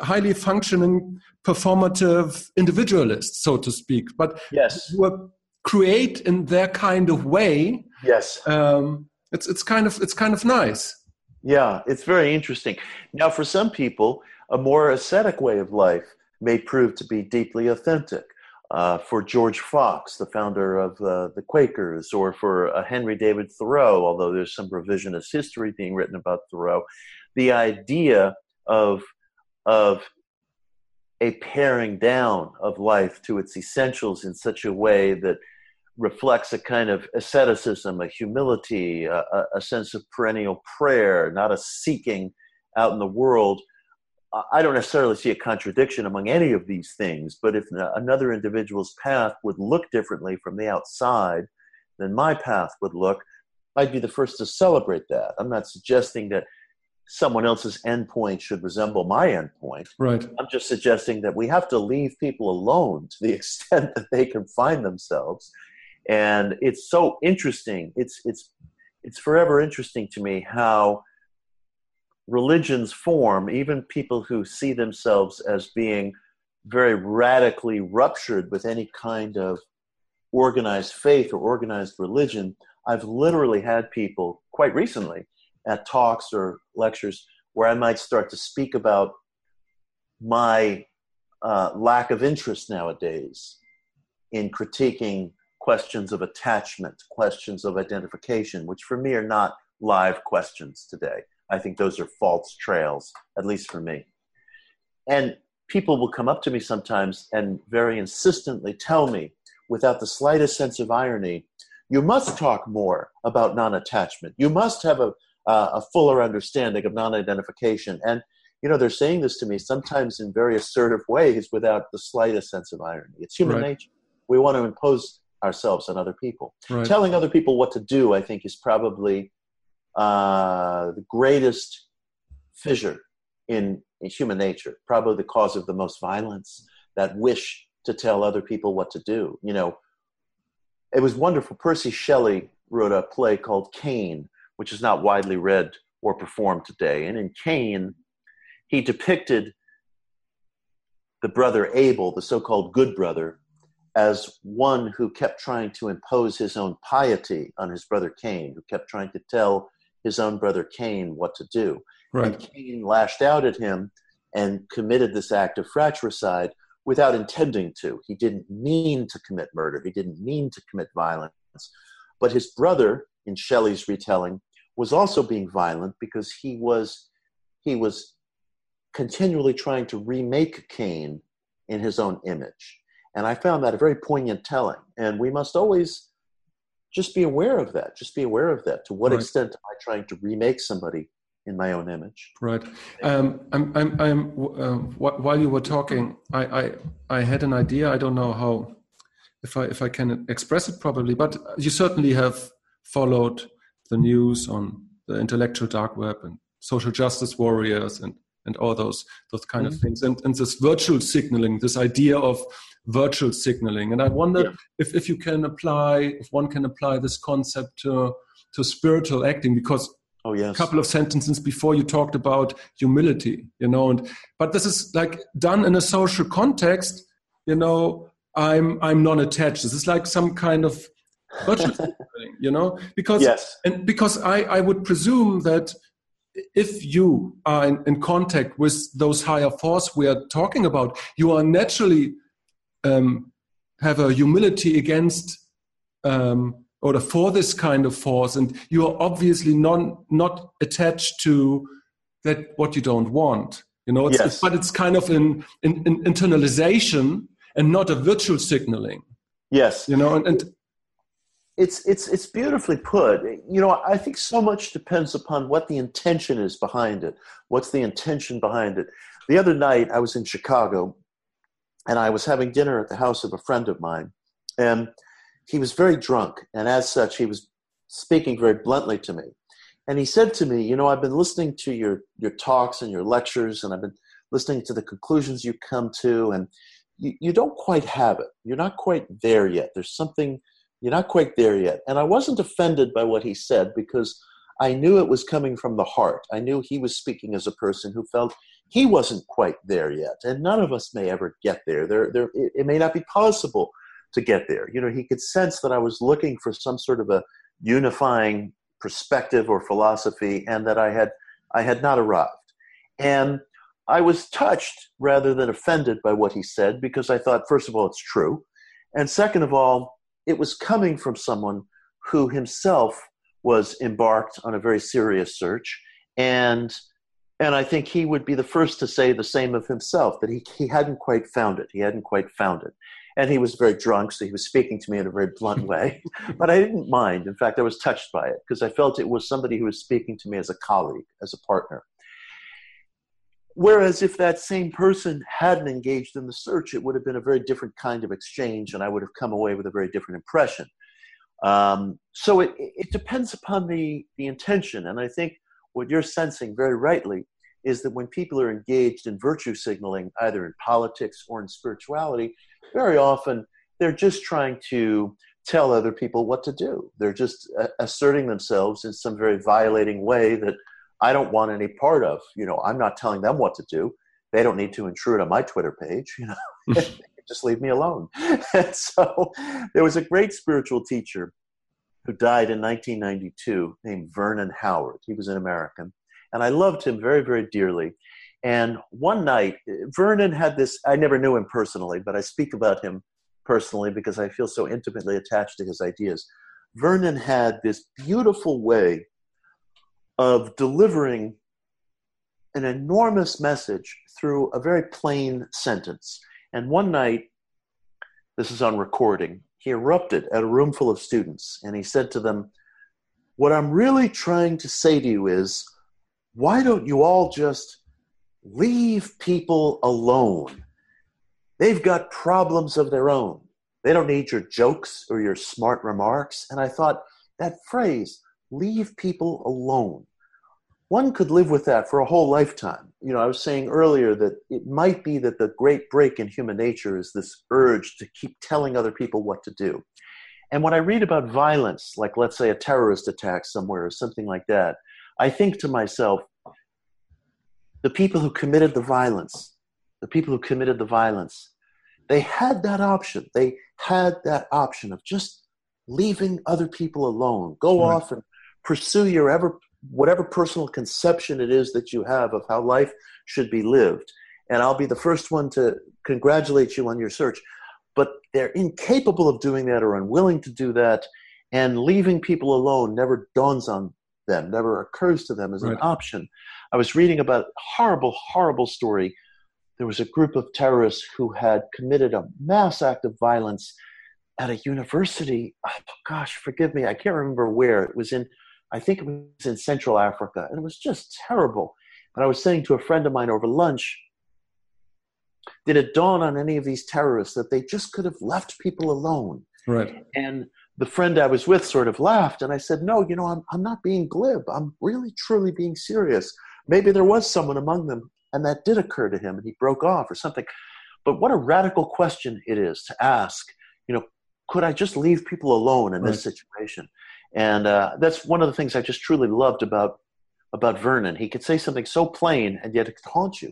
Speaker 1: highly functioning performative individualists so to speak. But
Speaker 2: yes.
Speaker 1: who are create in their kind of way
Speaker 2: yes.
Speaker 1: um, it's it's kind of it's kind of nice.
Speaker 2: Yeah it's very interesting. Now for some people a more ascetic way of life may prove to be deeply authentic uh, for George Fox, the founder of uh, the Quakers, or for uh, Henry David Thoreau, although there's some revisionist history being written about Thoreau, the idea of of a paring down of life to its essentials in such a way that reflects a kind of asceticism, a humility, a, a, sense of perennial prayer, not a seeking out in the world. I don't necessarily see a contradiction among any of these things, but if another individual's path would look differently from the outside than my path would look, I'd be the first to celebrate that. I'm not suggesting that someone else's endpoint should resemble my endpoint.
Speaker 1: Right.
Speaker 2: I'm just suggesting that we have to leave people alone to the extent that they can find themselves. And it's so interesting. It's it's it's forever interesting to me how religions form, even people who see themselves as being very radically ruptured with any kind of organized faith or organized religion. I've literally had people quite recently at talks or lectures where I might start to speak about my uh, lack of interest nowadays in critiquing questions of attachment, questions of identification, which for me are not live questions today. I think those are false trails, at least for me. And people will come up to me sometimes and very insistently tell me, without the slightest sense of irony, you must talk more about non attachment. You must have a, uh, a fuller understanding of non-identification. And you know, they're saying this to me sometimes in very assertive ways without the slightest sense of irony. It's human right. nature. We want to impose ourselves on other people. Right. Telling other people what to do, I think, is probably uh, the greatest fissure in, in human nature, probably the cause of the most violence, that wish to tell other people what to do. You know, it was wonderful. Percy Shelley wrote a play called Cain, which is not widely read or performed today. And in Cain, he depicted the brother Abel, the so called good brother, as one who kept trying to impose his own piety on his brother Cain, who kept trying to tell his own brother Cain what to do. Right. And Cain lashed out at him and committed this act of fratricide without intending to. He didn't mean to commit murder, he didn't mean to commit violence. But his brother, in Shelley's retelling, was also being violent because he was he was continually trying to remake Cain in his own image. And I found that a very poignant telling. And we must always just be aware of that. Just be aware of that. To what right. extent am I trying to remake somebody in my own image?
Speaker 1: Right. Um, I'm, I'm, I'm, uh, while you were talking, I, I, I had an idea. I don't know how, if I, if I can express it properly, but you certainly have followed the news on the intellectual dark web and social justice warriors and and all those those kind mm-hmm. of things and, and this virtual signaling this idea of virtual signaling and i wonder yeah. if, if you can apply if one can apply this concept to to spiritual acting because
Speaker 2: oh yes
Speaker 1: a couple of sentences before you talked about humility you know and but this is like done in a social context you know i'm i'm non-attached this is like some kind of you know because
Speaker 2: yes.
Speaker 1: and because I, I would presume that if you are in, in, contact with those higher force we are talking about you are naturally um, have a humility against um, or for this kind of force, and you are obviously non not attached to that what you don't want. You know, it's,
Speaker 2: Yes.
Speaker 1: it's- but it's kind of an, an, an internalization and not a virtual signaling.
Speaker 2: Yes.
Speaker 1: You know, and, and
Speaker 2: it's it's it's beautifully put. You know i think so much depends upon what the intention is behind it. What's the intention behind it? The other night i was in chicago and i was having dinner at the house of a friend of mine and he was very drunk and as such he was speaking very bluntly to me. And he said to me you know i've been listening to your your talks and your lectures and i've been listening to the conclusions you come to and you, you don't quite have it. You're not quite there yet. There's something you're not quite there yet. And I wasn't offended by what he said because I knew it was coming from the heart. I knew he was speaking as a person who felt he wasn't quite there yet. And none of us may ever get there. There, there it, it may not be possible to get there. You know, he could sense that I was looking for some sort of a unifying perspective or philosophy and that I had I had not arrived. And I was touched rather than offended by what he said because I thought, first of all, it's true. And second of all, it was coming from someone who himself was embarked on a very serious search and and I think he would be the first to say the same of himself that he, he hadn't quite found it. He hadn't quite found it. And he was very drunk, so he was speaking to me in a very blunt way. but I didn't mind. In fact, I was touched by it because I felt it was somebody who was speaking to me as a colleague, as a partner. Whereas if that same person hadn't engaged in the search, it would have been a very different kind of exchange, and I would have come away with a very different impression. Um, so it, it depends upon the, the intention. And I think what you're sensing very rightly is that when people are engaged in virtue signaling, either in politics or in spirituality, very often they're just trying to tell other people what to do. They're just uh, asserting themselves in some very violating way that I don't want any part of. You know, I'm not telling them what to do. They don't need to intrude on my Twitter page. You know, just leave me alone. and so there was a great spiritual teacher who died in 1992 named Vernon Howard. He was an American. And I loved him very, very dearly. And one night, Vernon had this, I never knew him personally, but I speak about him personally because I feel so intimately attached to his ideas. Vernon had this beautiful way of delivering an enormous message through a very plain sentence. And one night, this is on recording, he erupted at a room full of students and he said to them, What I'm really trying to say to you is, why don't you all just leave people alone? They've got problems of their own. They don't need your jokes or your smart remarks. And I thought that phrase, leave people alone, one could live with that for a whole lifetime. You know, I was saying earlier that it might be that the great break in human nature is this urge to keep telling other people what to do. And when I read about violence, like let's say a terrorist attack somewhere or something like that, I think to myself, the people who committed the violence, the people who committed the violence, they had that option. They had that option of just leaving other people alone. Go
Speaker 1: Right.
Speaker 2: off and pursue your ever whatever personal conception it is that you have of how life should be lived. And I'll be the first one to congratulate you on your search. But they're incapable of doing that or unwilling to do that. And leaving people alone never dawns on them, never occurs to them as an option. I was reading about a horrible, horrible story. There was a group of terrorists who had committed a mass act of violence at a university. Oh, gosh, forgive me, I can't remember where. It was in, I think it was in Central Africa, and it was just terrible. And I was saying to a friend of mine over lunch, did it dawn on any of these terrorists that they just could have left people alone?
Speaker 1: Right.
Speaker 2: And the friend I was with sort of laughed, and I said, No, you know, I'm, I'm not being glib. I'm really, truly being serious. Maybe there was someone among them, and that did occur to him, and he broke off or something. But what a radical question it is to ask, you know, could I just leave people alone in this situation? And uh, that's one of the things I just truly loved about about Vernon. He could say something so plain, and yet it could haunt you.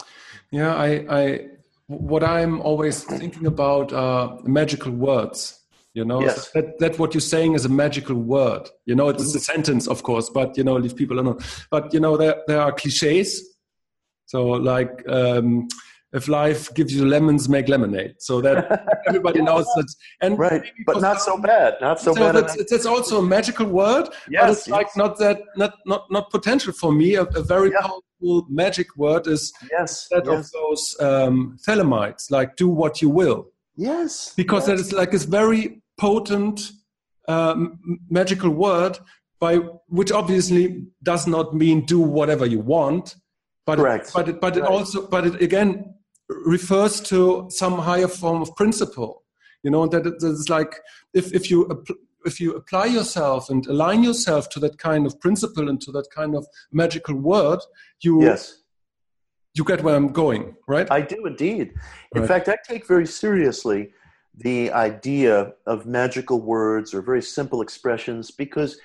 Speaker 1: Yeah, I, I, what I'm always thinking about are magical words. You know,
Speaker 2: Yes.
Speaker 1: so that that what you're saying is a magical word. You know, it's a sentence, of course, but you know, leave people alone. But you know, there there are cliches. So like um, if life gives you lemons, make lemonade. So that everybody knows that. And
Speaker 2: right, but not so bad. Not so,
Speaker 1: so
Speaker 2: bad.
Speaker 1: that's, it's, it's also a magical word, yes, but
Speaker 2: Yes,
Speaker 1: it's like not that not not not potential for me. A, a very
Speaker 2: Yeah.
Speaker 1: powerful magic word is
Speaker 2: yes,
Speaker 1: that
Speaker 2: yes,
Speaker 1: of those um, thelemites, like do what you will,
Speaker 2: yes,
Speaker 1: because
Speaker 2: yes.
Speaker 1: that is like this very potent um, magical word by which obviously does not mean do whatever you want, but
Speaker 2: Correct.
Speaker 1: but it, but it
Speaker 2: Right.
Speaker 1: also but it again refers to some higher form of principle. You know that it's like if if you if you apply yourself and align yourself to that kind of principle and to that kind of magical word, you
Speaker 2: yes.
Speaker 1: you get where I'm going, right?
Speaker 2: I do indeed. In
Speaker 1: Right.
Speaker 2: fact, I take very seriously the idea of magical words or very simple expressions because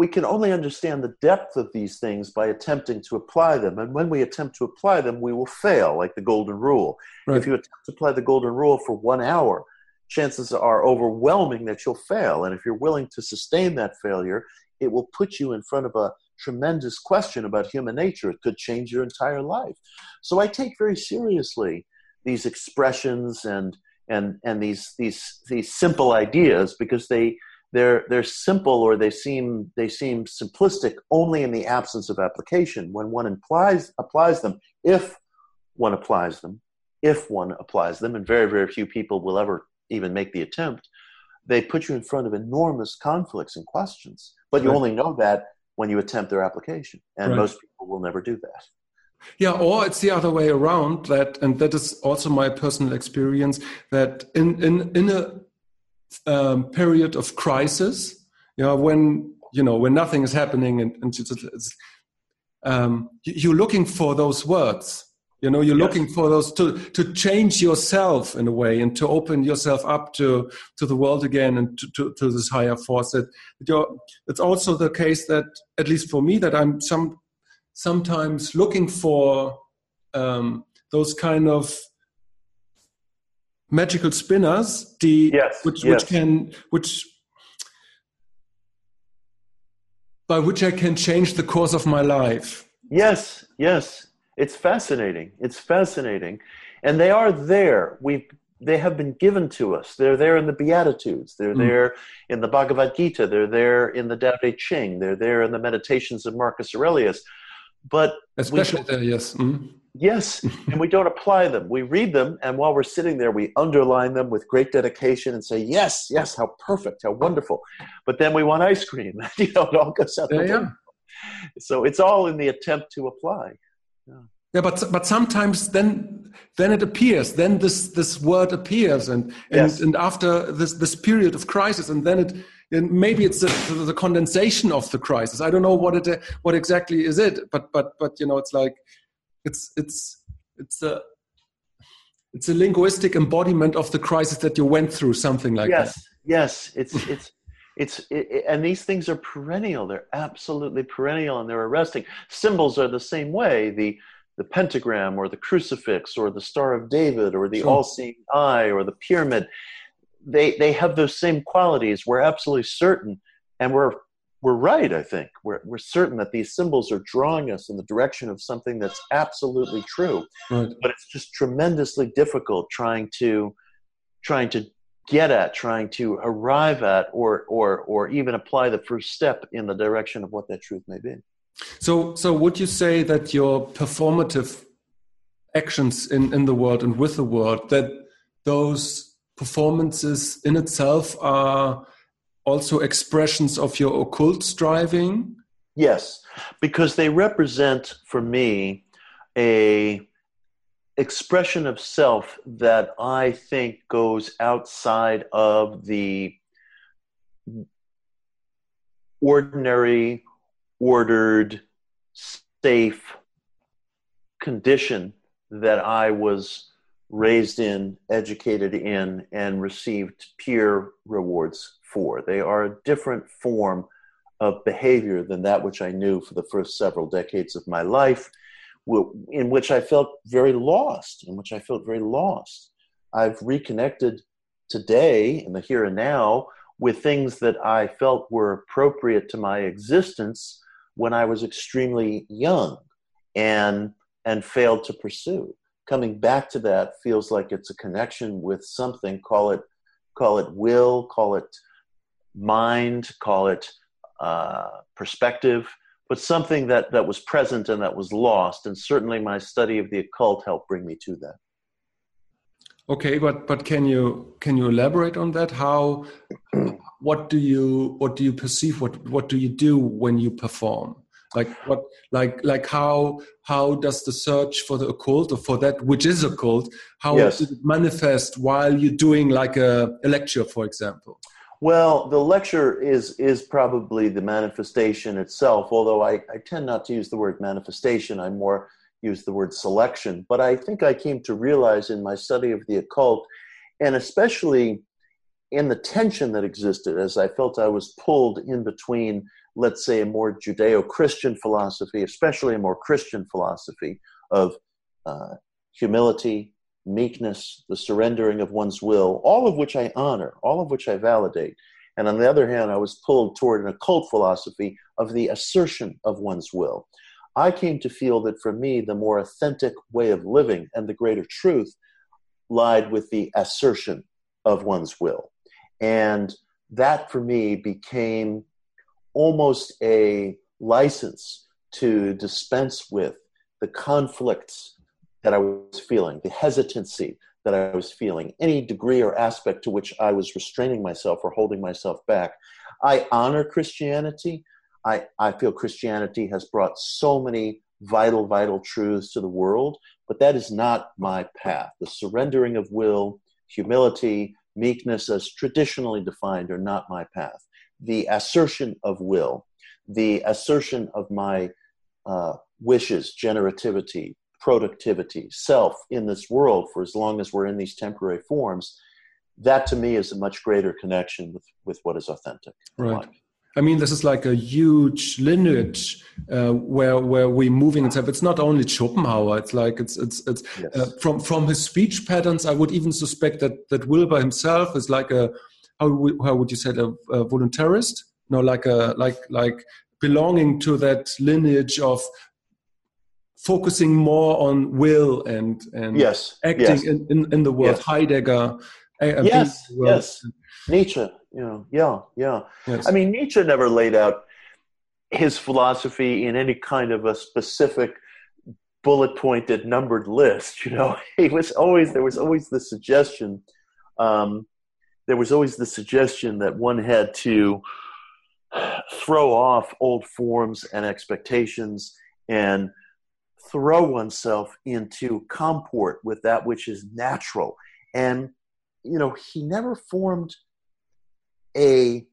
Speaker 2: we can only understand the depth of these things by attempting to apply them. And when we attempt to apply them, we will fail, like the golden rule.
Speaker 1: Right.
Speaker 2: If you attempt to apply the golden rule for one hour, chances are overwhelming that you'll fail. And if you're willing to sustain that failure, it will put you in front of a tremendous question about human nature. It could change your entire life. So I take very seriously these expressions and and and these these these simple ideas because they they're they're simple or they seem they seem simplistic only in the absence of application. When one implies applies them, if one applies them, if one applies them, and very very few people will ever even make the attempt, they put you in front of enormous conflicts and questions. But you
Speaker 1: Right.
Speaker 2: only know that when you attempt their application, and
Speaker 1: Right.
Speaker 2: most people will never do that.
Speaker 1: Yeah, or it's the other way around. That and that is also my personal experience. That in in in a um, period of crisis, you know, when you know when nothing is happening, and, and it's, um, you- you're looking for those words. You know, you're
Speaker 2: Yes.
Speaker 1: looking for those to to change yourself in a way and to open yourself up to to the world again and to, to, to this higher force. That you're, it's also the case that at least for me that I'm some sometimes looking for um, those kind of magical spinners, the
Speaker 2: Yes,
Speaker 1: which
Speaker 2: yes.
Speaker 1: which can which by which I can change the course of my life.
Speaker 2: Yes, yes. It's fascinating. It's fascinating. And they are there. We they have been given to us. They're there in the Beatitudes. They're
Speaker 1: Mm.
Speaker 2: there in the Bhagavad Gita. They're there in the Tao Te Ching. They're there in the meditations of Marcus Aurelius. But
Speaker 1: Especially there, yes. Mm.
Speaker 2: Yes, and we don't apply them. We read them, and while we're sitting there, we underline them with great dedication and say, "Yes, yes, how perfect, how wonderful." But then we want ice cream. you know, it all goes out the
Speaker 1: Yeah, yeah.
Speaker 2: window. So it's all in the attempt to apply.
Speaker 1: Yeah, but but sometimes then then it appears, then this this word appears, and and,
Speaker 2: Yes.
Speaker 1: and after this this period of crisis, and then it and maybe it's the, the condensation of the crisis. I don't know what it what exactly is it, but but but you know, it's like it's it's it's a it's a linguistic embodiment of the crisis that you went through, something like
Speaker 2: yes,
Speaker 1: that.
Speaker 2: yes, it's it's it's it, it- and these things are perennial. They're absolutely perennial, and they're arresting. Symbols are the same way. The the pentagram, or the crucifix, or the Star of David, or the
Speaker 1: Sure.
Speaker 2: all-seeing eye, or the pyramid. They they have those same qualities. We're absolutely certain, and we're we're right. I think we're we're certain that these symbols are drawing us in the direction of something that's absolutely true
Speaker 1: Right.
Speaker 2: but it's just tremendously difficult trying to trying to get at trying to arrive at or or or even apply the first step in the direction of what that truth may be
Speaker 1: So, so would you say that your performative actions in, in the world and with the world, that those performances in itself are also expressions of your occult striving?
Speaker 2: yes because they represent for me a expression of self that i think goes outside of the ordinary ordered safe condition that I was raised in, educated in, and received peer rewards for. They are a different form of behavior than that which I knew for the first several decades of my life, in which I felt very lost, in which I felt very lost. I've reconnected today in the here and now with things that I felt were appropriate to my existence when I was extremely young and and failed to pursue. coming back to that feels like it's a connection with something. Call it, call it will, call it mind, call it uh, perspective, but something that that was present and that was lost. And certainly, my study of the occult helped bring me to that.
Speaker 1: Okay, but but can you can you elaborate on that? How what do you what do you perceive? What what do you do when you perform? like what like like how how does the search for the occult or for that which is occult how yes. does it manifest while you're doing like a, a, lecture for example
Speaker 2: well the lecture is is probably the manifestation itself although I, I tend not to use the word manifestation i more use the word selection. But i think i came to realize in my study of the occult and especially in the tension that existed as i felt i was pulled in between let's say, a more Judeo Christian philosophy, especially a more Christian philosophy of uh, humility, meekness, the surrendering of one's will, all of which I honor, all of which I validate. And on the other hand, I was pulled toward an occult philosophy of the assertion of one's will. I came to feel that for me, the more authentic way of living and the greater truth lied with the assertion of one's will. And that for me became almost a license to dispense with the conflicts that I was feeling, the hesitancy that I was feeling, any degree or aspect to which I was restraining myself or holding myself back. I honor Christianity. I, I feel Christianity has brought so many vital, vital truths to the world, but that is not my path. The surrendering of will, humility, meekness, as traditionally defined, are not my path the assertion of will, the assertion of my uh, wishes, generativity, productivity, self in this world for as long as we're in these temporary forms, that to me is a much greater connection with, with what is authentic.
Speaker 1: Right. I mean, this is like a huge lineage uh, where where we're moving. It's not only Schopenhauer. It's like it's it's it's yes. uh, from from his speech patterns. I would even suspect that that Wilber himself is like a how how would you say a, a voluntarist? No, like a like like belonging to that lineage of focusing more on will and and
Speaker 2: yes,
Speaker 1: acting
Speaker 2: yes.
Speaker 1: In, in, in, the world.
Speaker 2: Yes.
Speaker 1: Heidegger.
Speaker 2: yes, yes. Nietzsche. You know, yeah, yeah. Yes. I mean, Nietzsche never laid out his philosophy in any kind of a specific bullet pointed numbered list. You know, he was always there was always the suggestion um, there was always the suggestion that one had to throw off old forms and expectations and throw oneself into comport with that which is natural. And, you know, he never formed a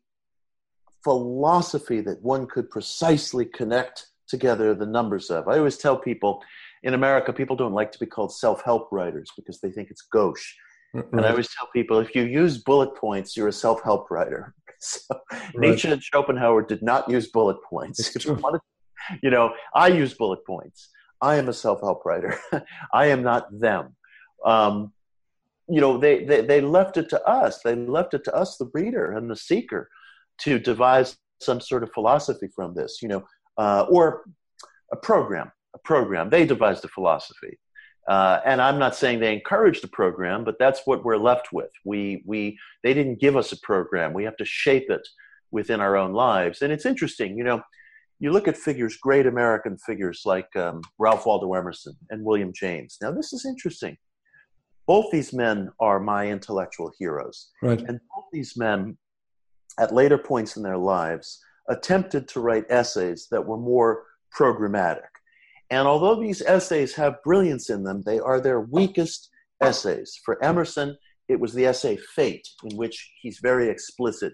Speaker 2: philosophy that one could precisely connect together the numbers of. I always tell people in America, people don't like to be called self help writers because they think it's gauche. Right. And I always tell people if you use bullet points, you're a self help writer. So right. Nietzsche and Schopenhauer did not use bullet points. you know, I use bullet points. I am a self help writer. I am not them. Um, you know, they, they, they left it to us. They left it to us, the reader and the seeker, to devise some sort of philosophy from this, you know, uh, or a program. A program. They devised a philosophy. Uh, and I'm not saying they encourage the program, but that's what we're left with. We, we, they didn't give us a program. We have to shape it within our own lives. And it's interesting, you know, you look at figures, great American figures like um, Ralph Waldo Emerson and William James. Now, this is interesting. Both these men are my intellectual heroes.
Speaker 1: Right.
Speaker 2: And both these men, at later points in their lives, attempted to write essays that were more programmatic and although these essays have brilliance in them, they are their weakest essays. For Emerson, it was the essay Fate, in which he's very explicit.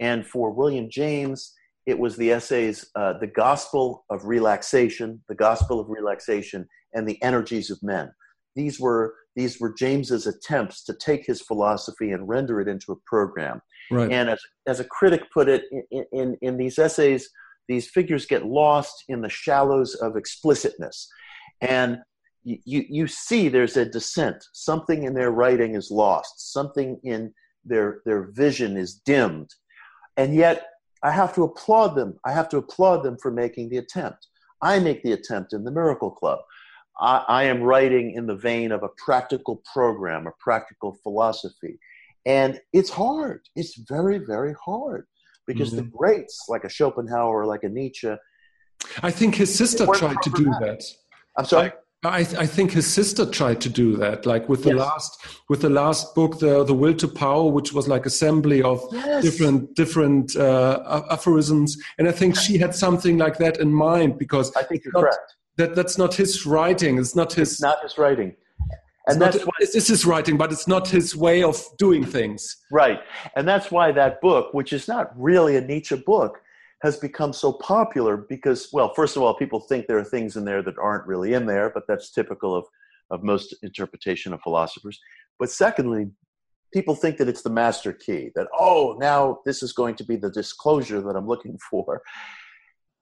Speaker 2: And for William James, it was the essays uh, The Gospel of Relaxation, The Gospel of Relaxation, and The Energies of Men. These were, these were James's attempts to take his philosophy and render it into a program.
Speaker 1: Right.
Speaker 2: And as, as a critic put it, in, in, in these essays, these figures get lost in the shallows of explicitness. And you, you see there's a descent. Something in their writing is lost, something in their, their vision is dimmed. And yet, I have to applaud them. I have to applaud them for making the attempt. I make the attempt in the Miracle Club. I, I am writing in the vein of a practical program, a practical philosophy. And it's hard. It's very, very hard because mm-hmm. the greats, like a Schopenhauer, like a Nietzsche,
Speaker 1: I think his sister tried to do that. that.
Speaker 2: I'm sorry.
Speaker 1: I, I, think his sister tried to do that, like with the yes. last with the last book, the the Will to Power, which was like assembly of yes. different different uh, aphorisms, and I think she had something like that in mind because
Speaker 2: I think you're not, correct.
Speaker 1: That that's not his writing. It's not his.
Speaker 2: It's not his writing.
Speaker 1: And it's that's not, why, it's his writing, but it's not his way of doing things.
Speaker 2: Right, and that's why that book, which is not really a Nietzsche book, has become so popular because, well, first of all, people think there are things in there that aren't really in there, but that's typical of, of most interpretation of philosophers. But secondly, people think that it's the master key, that, oh, now this is going to be the disclosure that I'm looking for.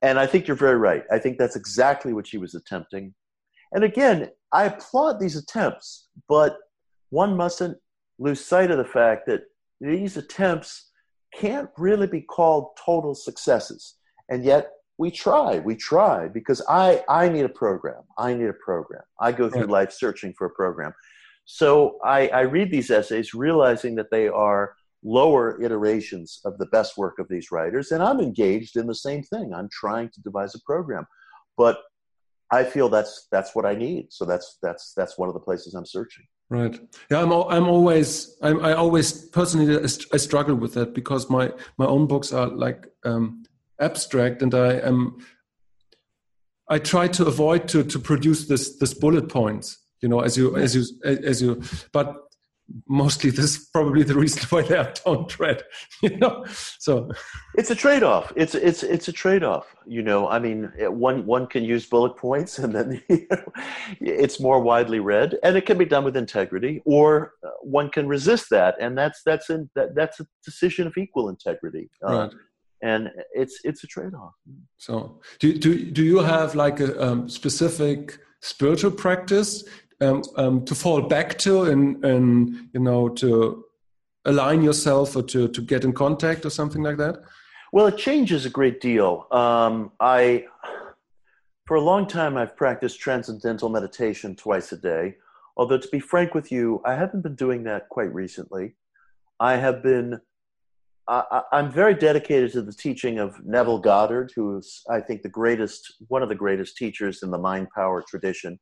Speaker 2: And I think you're very right. I think that's exactly what she was attempting. And again, I applaud these attempts, but one mustn't lose sight of the fact that these attempts can't really be called total successes. And yet we try, we try because I, I need a program. I need a program. I go through life searching for a program. So I, I read these essays realizing that they are lower iterations of the best work of these writers. And I'm engaged in the same thing. I'm trying to devise a program. But I feel that's that's what I need. So that's that's that's one of the places I'm searching.
Speaker 1: Right. Yeah, I'm. I'm always. I'm, I always personally I struggle with that because my my own books are like um, abstract, and I am. I try to avoid to to produce this this bullet points. You know, as you as you as you. But mostly this is probably the reason why they don't read you know? So
Speaker 2: it's a trade-off. It's it's it's a trade-off you know? I mean one one can use bullet points and then you know, it's more widely read and it can be done with integrity or uh, one can resist that and that's that's in that, that's a decision of equal integrity. Uh, right. and it's it's a trade-off.
Speaker 1: So do do do you have like a um, specific spiritual practice um, um, to fall back to and, and you know to align yourself or to, to get in contact or something like that?
Speaker 2: Well, it changes a great deal. Um, I, for a long time, I've practiced transcendental meditation twice a day. Although, to be frank with you, I haven't been doing that quite recently. I have been, I, am very dedicated to the teaching of Neville Goddard, who is, I think, the greatest, one of the greatest teachers in the mind power tradition.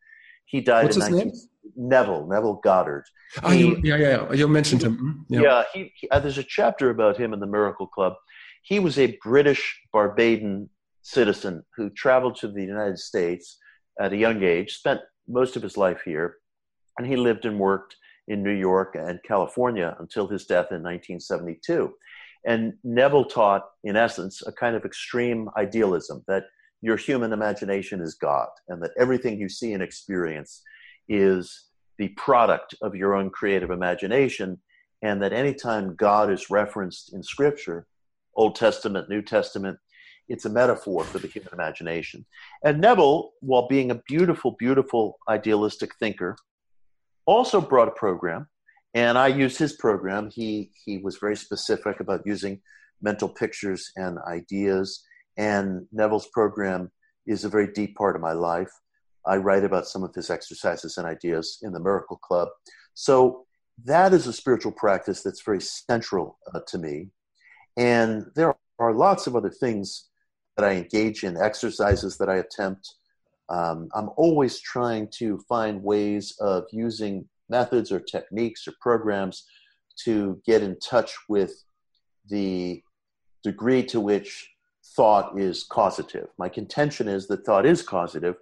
Speaker 2: He died
Speaker 1: What's
Speaker 2: in
Speaker 1: 19,
Speaker 2: Neville, Neville Goddard.
Speaker 1: Oh, he, yeah, yeah, yeah. You mentioned him.
Speaker 2: Mm-hmm. Yeah, yeah he, he, uh, there's a chapter about him in the Miracle Club. He was a British Barbadian citizen who traveled to the United States at a young age, spent most of his life here, and he lived and worked in New York and California until his death in 1972. And Neville taught, in essence, a kind of extreme idealism that – your human imagination is God, and that everything you see and experience is the product of your own creative imagination, and that anytime God is referenced in Scripture, Old Testament, New Testament, it's a metaphor for the human imagination. And Neville, while being a beautiful, beautiful idealistic thinker, also brought a program, and I used his program. He he was very specific about using mental pictures and ideas and Neville's program is a very deep part of my life. I write about some of his exercises and ideas in the Miracle Club. So that is a spiritual practice that's very central uh, to me. And there are lots of other things that I engage in, exercises that I attempt. Um, I'm always trying to find ways of using methods or techniques or programs to get in touch with the degree to which thought is causative. My contention is that thought is causative,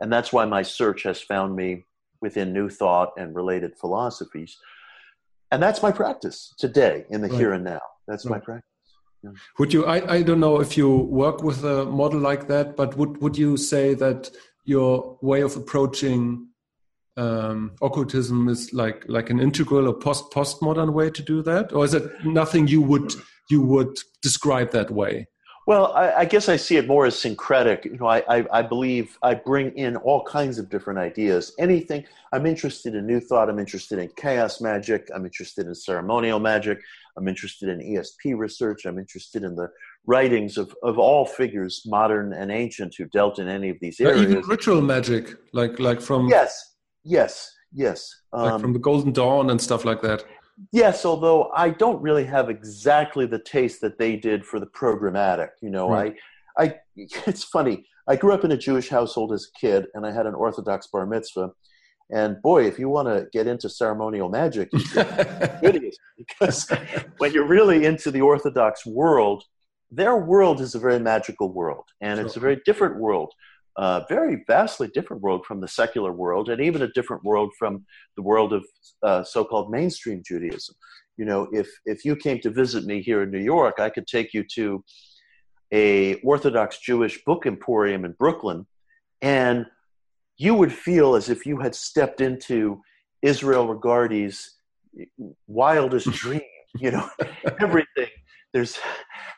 Speaker 2: and that's why my search has found me within New Thought and related philosophies. And that's my practice today in the right. here and now. That's right. my practice.
Speaker 1: Yeah. Would you, I, I don't know if you work with a model like that, but would, would you say that your way of approaching um, occultism is like like an integral or post postmodern way to do that, or is it nothing you would you would describe that way?
Speaker 2: Well, I, I, guess I see it more as syncretic. You know, I, I, I, believe I bring in all kinds of different ideas. Anything I'm interested in new thought. I'm interested in chaos magic. I'm interested in ceremonial magic. I'm interested in ESP research. I'm interested in the writings of, of all figures, modern and ancient, who dealt in any of these areas.
Speaker 1: even ritual magic, like like from
Speaker 2: yes, yes, yes,
Speaker 1: um, like from the Golden Dawn and stuff like that.
Speaker 2: Yes, although I don't really have exactly the taste that they did for the programmatic. You know, right. I, I, it's funny. I grew up in a Jewish household as a kid, and I had an Orthodox bar mitzvah. And boy, if you want to get into ceremonial magic, it is because when you're really into the Orthodox world, their world is a very magical world, and sure. it's a very different world, uh, very vastly different world from the secular world, and even a different world from the world of uh, so-called mainstream Judaism. You know, if if you came to visit me here in New York, I could take you to a Orthodox Jewish book emporium in Brooklyn, and you would feel as if you had stepped into Israel Regardie's wildest dream. You know, everything. There's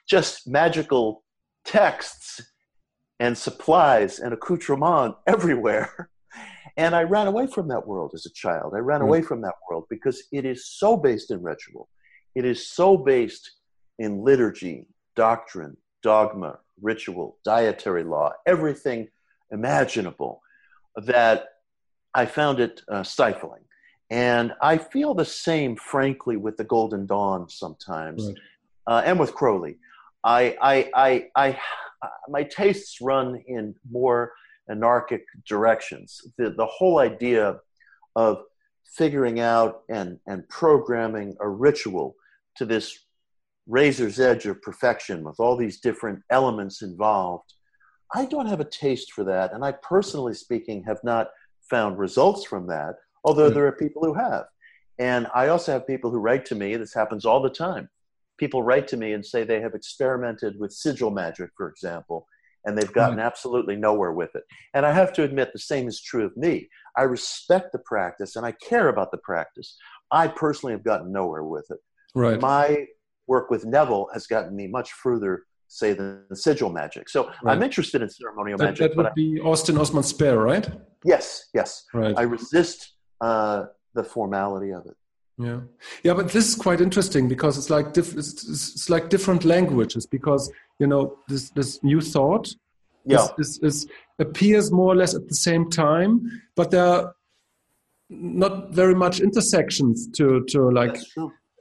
Speaker 2: just magical texts and supplies and accoutrement everywhere. And I ran away from that world as a child. I ran mm. away from that world because it is so based in ritual. It is so based in liturgy, doctrine, dogma, ritual, dietary law, everything imaginable that I found it uh, stifling. And I feel the same, frankly, with the Golden Dawn sometimes, right. uh, and with Crowley. I, I, I, I, my tastes run in more anarchic directions. The, the whole idea of figuring out and, and programming a ritual to this razor's edge of perfection with all these different elements involved. I don't have a taste for that. And I, personally speaking, have not found results from that, although mm-hmm. there are people who have. And I also have people who write to me, this happens all the time. People write to me and say they have experimented with sigil magic, for example, and they've gotten mm-hmm. absolutely nowhere with it. And I have to admit, the same is true of me. I respect the practice and I care about the practice. I personally have gotten nowhere with it.
Speaker 1: Right.
Speaker 2: My work with Neville has gotten me much further, say, than sigil magic. So right. I'm interested in ceremonial
Speaker 1: that,
Speaker 2: magic.
Speaker 1: That would be Austin Osman Spare, right?
Speaker 2: Yes, yes. Right. I resist uh, the formality of it.
Speaker 1: Yeah, yeah, but this is quite interesting because it's like diff- it's, it's, like different languages because you know this this new thought
Speaker 2: yeah.
Speaker 1: is, is, is appears more or less at the same time, but there are not very much intersections to to like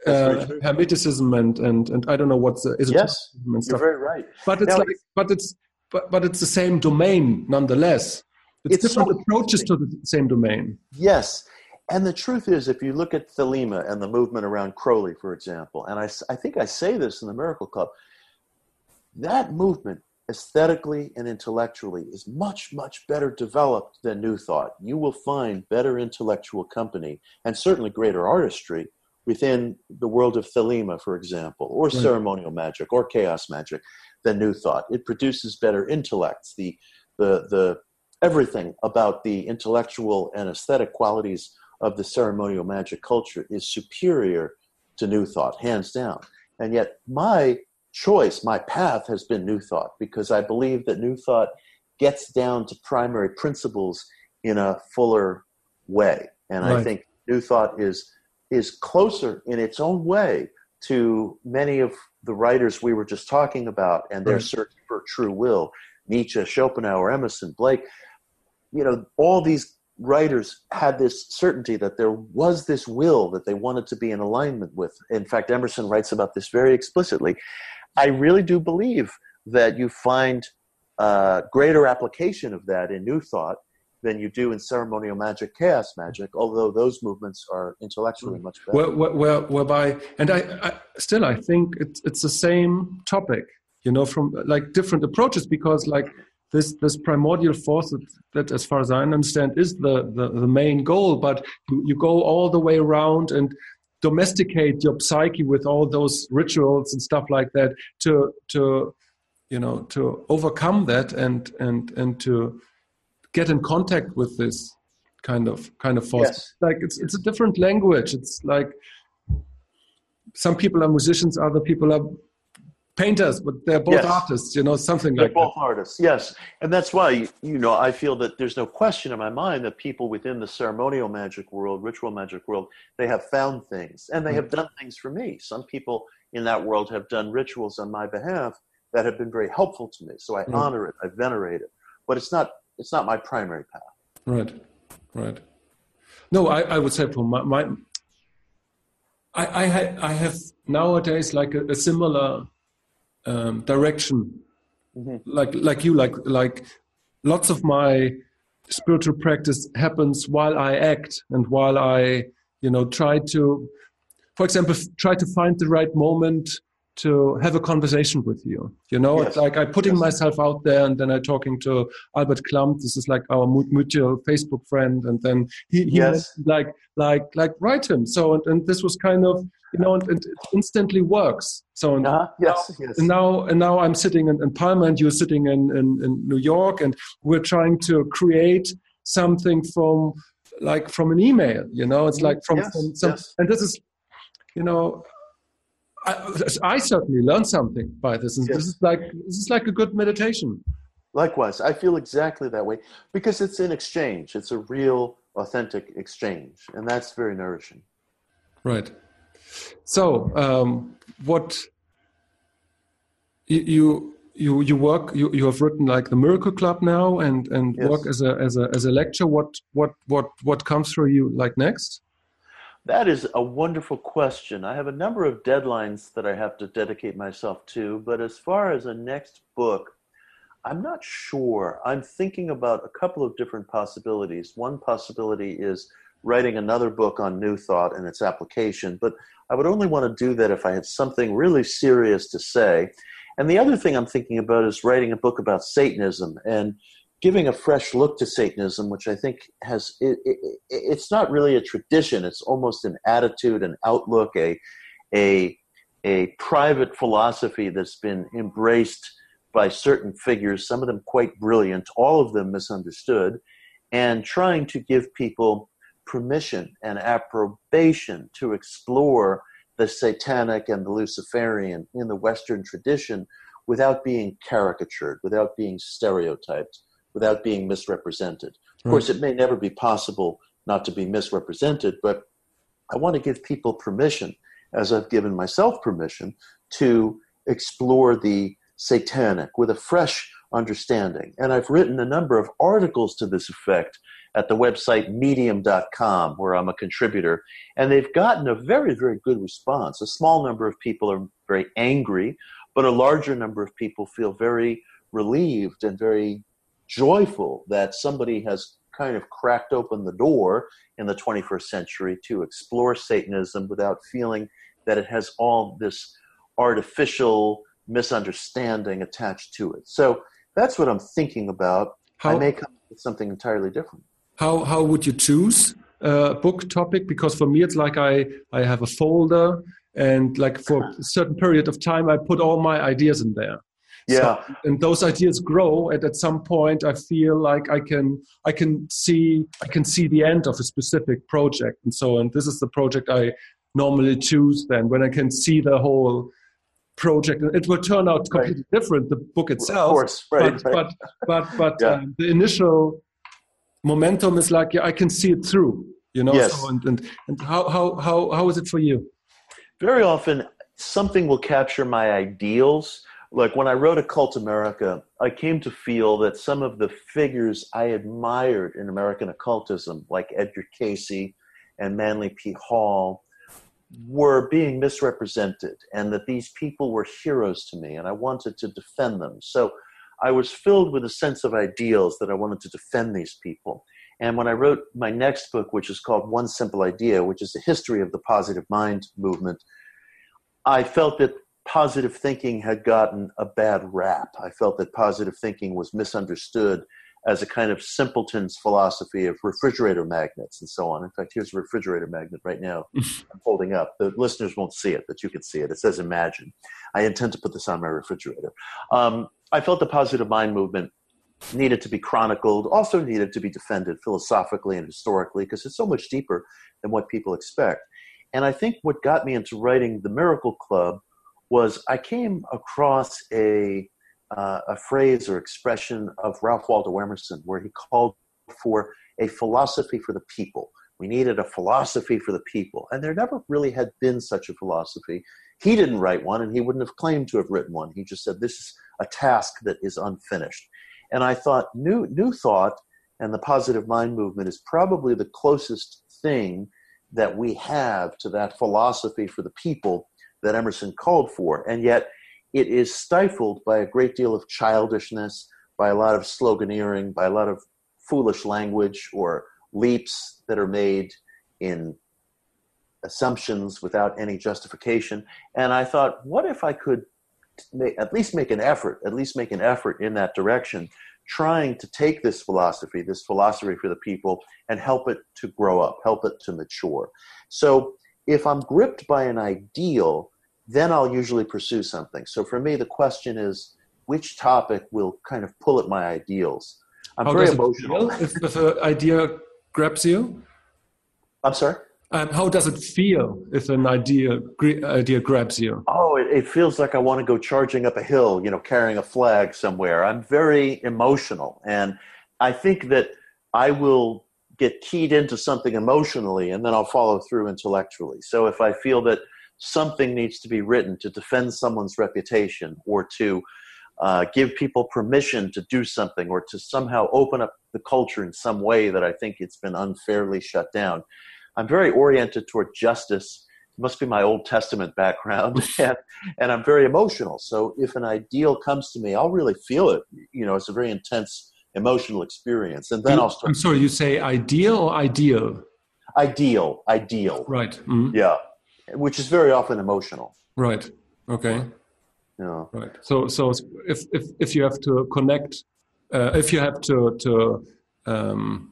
Speaker 1: uh, hermeticism and, and and I don't know what's the
Speaker 2: yes, and stuff. You're very right.
Speaker 1: But it's now, like but it's but but it's the same domain nonetheless. It's, it's different so approaches to the same domain.
Speaker 2: Yes. And the truth is, if you look at Thelema and the movement around Crowley, for example, and I, I think I say this in the Miracle Club, that movement aesthetically and intellectually is much, much better developed than New Thought. You will find better intellectual company and certainly greater artistry within the world of Thelema, for example, or right. ceremonial magic or chaos magic than New Thought. It produces better intellects. The, the, the, everything about the intellectual and aesthetic qualities of the ceremonial magic culture is superior to New Thought, hands down. And yet, my choice, my path has been New Thought because I believe that New Thought gets down to primary principles in a fuller way. And right. I think New Thought is is closer in its own way to many of the writers we were just talking about and their right. search for true will Nietzsche, Schopenhauer, Emerson, Blake. You know, all these writers had this certainty that there was this will that they wanted to be in alignment with. In fact, Emerson writes about this very explicitly. I really do believe that you find greater application of that in New Thought than you do in ceremonial magic, chaos magic, although those movements are intellectually much better.
Speaker 1: Where, where, whereby, and I, I, still I think it's, it's the same topic, you know, from like different approaches because like this this primordial force that, that as far as I understand is the, the, the main goal, but you, you go all the way around and domesticate your psyche with all those rituals and stuff like that to to you know to overcome that and and and to get in contact with this kind of kind of force. Yes. Like it's it's a different language. It's like some people are musicians, other people are painters, but they're both yes. artists, you know, something like that.
Speaker 2: they're
Speaker 1: like
Speaker 2: both that. artists, yes. And that's why, you know, I feel that there's no question in my mind that people within the ceremonial magic world, ritual magic world, they have found things and they mm. have done things for me. Some people in that world have done rituals on my behalf that have been very helpful to me. So I mm. honor it, I venerate it. But it's not it's not my primary path.
Speaker 1: Right. Right. No, I, I would say for my, my I, I, ha- I have nowadays like a, a similar um, direction, mm-hmm. like like you, like like lots of my spiritual practice happens while I act and while I, you know, try to, for example, try to find the right moment to have a conversation with you. You know, yes. it's like I'm putting yes. myself out there and then I'm talking to Albert Klump. This is like our mutual Facebook friend. And then he, he yes. like, like, like write him. So, and, and this was kind of, you know, and, and it instantly works. So, and
Speaker 2: uh, yes,
Speaker 1: now, yes. And now, and now I'm sitting in, in Palma and you're sitting in, in, in New York and we're trying to create something from like from an email, you know, it's like from, yes, from some, and this is, you know, I, I, certainly learned something by this. And yes. This is like this is like a good meditation.
Speaker 2: Likewise, I feel exactly that way because it's an exchange. It's a real, authentic exchange, and that's very nourishing.
Speaker 1: Right. So, um, what you you you work you, you have written like the Miracle Club now, and and yes. work as a as a as a lecturer. What what what what comes for you like next?
Speaker 2: That is a wonderful question. I have a number of deadlines that I have to dedicate myself to, but as far as a next book, I'm not sure. I'm thinking about a couple of different possibilities. One possibility is writing another book on New Thought and its application, but I would only want to do that if I had something really serious to say. And the other thing I'm thinking about is writing a book about Satanism. And giving a fresh look to Satanism, which I think has it, it, it's not really a tradition; it's almost an attitude, an outlook, a a a private philosophy that's been embraced by certain figures, some of them quite brilliant, all of them misunderstood, and trying to give people permission and approbation to explore the satanic and the Luciferian in the Western tradition without being caricatured, without being stereotyped without being misrepresented. Of right. course, it may never be possible not to be misrepresented, but I want to give people permission, as I've given myself permission, to explore the satanic with a fresh understanding. And I've written a number of articles to this effect at the website medium.com, where I'm a contributor. And they've gotten a very, very good response. A small number of people are very angry, but a larger number of people feel very relieved and very joyful that somebody has kind of cracked open the door in the 21st century to explore Satanism without feeling that it has all this artificial misunderstanding attached to it. So that's what I'm thinking about. How, I may come up with something entirely different.
Speaker 1: How how would you choose a book topic? Because for me, it's like I I have a folder and like for a certain period of time, I put all my ideas in there.
Speaker 2: Yeah.
Speaker 1: So, and those ideas grow and at some point I feel like I can I can see I can see the end of a specific project and so and this is the project I normally choose then when I can see the whole project it will turn out completely right. different the book itself
Speaker 2: of course right,
Speaker 1: but, right. but but but yeah. um, the initial momentum is like yeah, I can see it through you know
Speaker 2: yes.
Speaker 1: so, and, and and how how how how is it for you
Speaker 2: very often something will capture my ideals like when I wrote Occult America, I came to feel that some of the figures I admired in American occultism, like Edgar Cayce and Manly P. Hall, were being misrepresented, and that these people were heroes to me, and I wanted to defend them. So I was filled with a sense of ideals that I wanted to defend these people. And when I wrote my next book, which is called One Simple Idea, which is the history of the positive mind movement, I felt that positive thinking had gotten a bad rap. I felt that positive thinking was misunderstood as a kind of simpleton's philosophy of refrigerator magnets and so on. In fact, here's a refrigerator magnet right now I'm holding up. The listeners won't see it, but you can see it. It says Imagine. I intend to put this on my refrigerator. Um, I felt the positive mind movement needed to be chronicled, also needed to be defended philosophically and historically, because it's so much deeper than what people expect. And I think what got me into writing The Miracle Club was I came across a uh, a phrase or expression of Ralph Waldo Emerson where he called for a philosophy for the people. We needed a philosophy for the people, and there never really had been such a philosophy. He didn't write one, and he wouldn't have claimed to have written one. He just said this is a task that is unfinished. And I thought new new thought and the positive mind movement is probably the closest thing that we have to that philosophy for the people that Emerson called for. And yet it is stifled by a great deal of childishness, by a lot of sloganeering, by a lot of foolish language or leaps that are made in assumptions without any justification. And I thought, what if I could make, at least make an effort, at least make an effort in that direction, trying to take this philosophy, this philosophy for the people, and help it to grow up, help it to mature. So if I'm gripped by an ideal, then I'll usually pursue something. So for me, the question is which topic will kind of pull at my ideals. I'm
Speaker 1: How
Speaker 2: very emotional.
Speaker 1: If, if an idea grabs you,
Speaker 2: I'm sorry.
Speaker 1: Um, how does it feel if an idea idea grabs you?
Speaker 2: Oh, it, it, feels like I want to go charging up a hill, you know, carrying a flag somewhere. I'm very emotional, and I think that I will get keyed into something emotionally, and then I'll follow through intellectually. So if I feel that something needs to be written to defend someone's reputation, or to uh, give people permission to do something, or to somehow open up the culture in some way that I think it's been unfairly shut down I'm very oriented toward justice. It must be my Old Testament background, and, and I'm very emotional. So if an ideal comes to me, I'll really feel it. You know, it's a very intense emotional experience, and then
Speaker 1: you,
Speaker 2: I'll start.
Speaker 1: I'm sorry, you say ideal or ideal?
Speaker 2: Ideal, ideal.
Speaker 1: Right. Mm-hmm.
Speaker 2: Yeah, which is very often emotional.
Speaker 1: Right. Okay.
Speaker 2: Yeah.
Speaker 1: Right. So, so if if if you have to connect, uh, if you have to to um,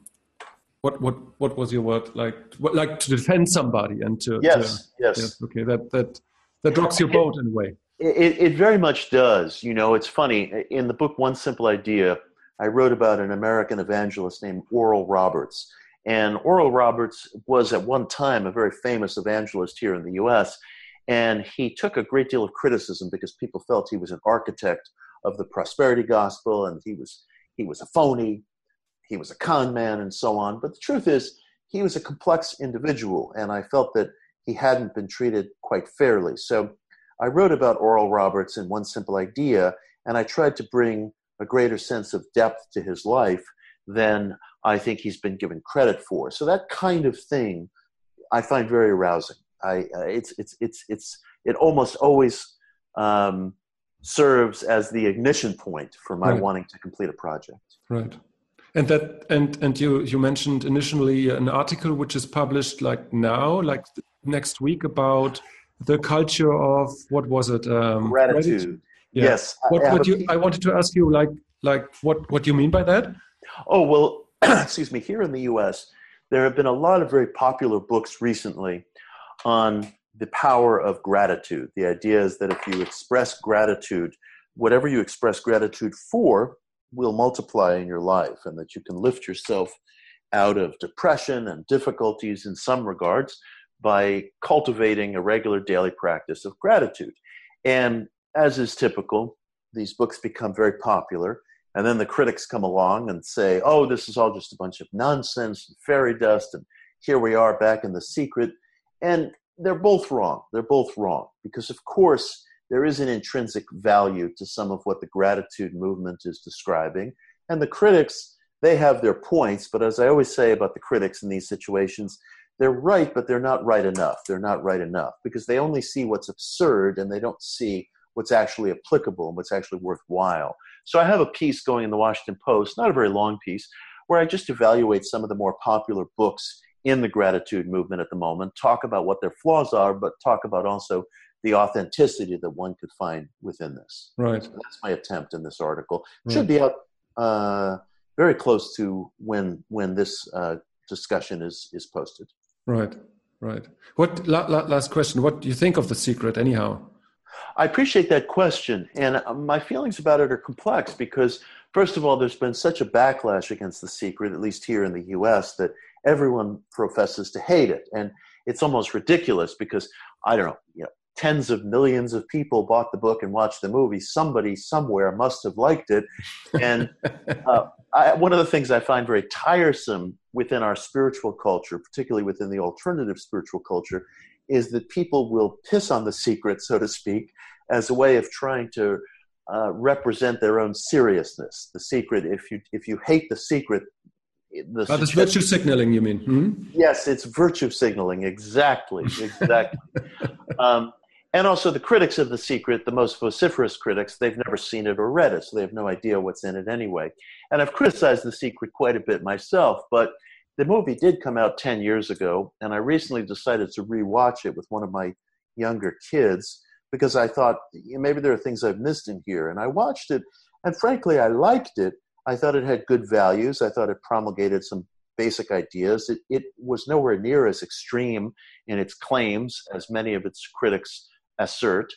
Speaker 1: what what what was your word like what, like to defend somebody and to
Speaker 2: yes
Speaker 1: to,
Speaker 2: yes.
Speaker 1: yes okay that that that rocks your boat in a way
Speaker 2: it, it very much does you know it's funny in the book one simple idea i wrote about an american evangelist named oral roberts and oral roberts was at one time a very famous evangelist here in the us and he took a great deal of criticism because people felt he was an architect of the prosperity gospel and he was he was a phony he was a con man and so on. But the truth is, he was a complex individual, and I felt that he hadn't been treated quite fairly. So I wrote about Oral Roberts in One Simple Idea, and I tried to bring a greater sense of depth to his life than I think he's been given credit for. So that kind of thing I find very arousing. I, uh, it's, it's, it's, it's, it almost always um, serves as the ignition point for my right. wanting to complete a project.
Speaker 1: Right. And that and and you you mentioned initially an article which is published like now, like next week about the culture of what was it?
Speaker 2: Um, gratitude. gratitude.
Speaker 1: Yeah.
Speaker 2: Yes.
Speaker 1: What what you I wanted to ask you like like what what do you mean by that?
Speaker 2: Oh well, excuse me. Here in the U.S., there have been a lot of very popular books recently on the power of gratitude. The idea is that if you express gratitude, whatever you express gratitude for, will multiply in your life and that you can lift yourself out of depression and difficulties in some regards by cultivating a regular daily practice of gratitude. And as is typical, these books become very popular. And then the critics come along and say, oh, this is all just a bunch of nonsense and fairy dust. And here we are back in the secret. And they're both wrong. They're both wrong. Because, of course, there is an intrinsic value to some of what the gratitude movement is describing. And the critics, they have their points, but as I always say about the critics in these situations, they're right, but they're not right enough. They're not right enough because they only see what's absurd and they don't see what's actually applicable and what's actually worthwhile. So I have a piece going in the Washington Post, not a very long piece, where I just evaluate some of the more popular books in the gratitude movement at the moment, talk about what their flaws are, but talk about also the authenticity that one could find within this.
Speaker 1: Right.
Speaker 2: So that's my attempt in this article. Right. Should be out uh, very close to when when this uh, discussion is is posted.
Speaker 1: Right. Right. What la, la, last question? What do you think of the secret, anyhow?
Speaker 2: I appreciate that question, and uh, my feelings about it are complex because, first of all, there's been such a backlash against the secret, at least here in the U.S., that everyone professes to hate it, and it's almost ridiculous because I don't know, you know, tens of millions of people bought the book and watched the movie. Somebody somewhere must have liked it. And uh, I, one of the things I find very tiresome within our spiritual culture, particularly within the alternative spiritual culture, is that people will piss on the secret, so to speak, as a way of trying to uh, represent their own seriousness. The secret, if you if you hate the secret,
Speaker 1: the oh, it's virtue signaling, you mean? Hmm?
Speaker 2: Yes, it's virtue signaling. Exactly, exactly. um, and also the critics of The Secret, the most vociferous critics, they've never seen it or read it, so they have no idea what's in it anyway. And I've criticized The Secret quite a bit myself, but the movie did come out 10 years ago, and I recently decided to rewatch it with one of my younger kids because I thought maybe there are things I've missed in here. And I watched it, and frankly, I liked it. I thought it had good values. I thought it promulgated some basic ideas. It, it was nowhere near as extreme in its claims as many of its critics assert.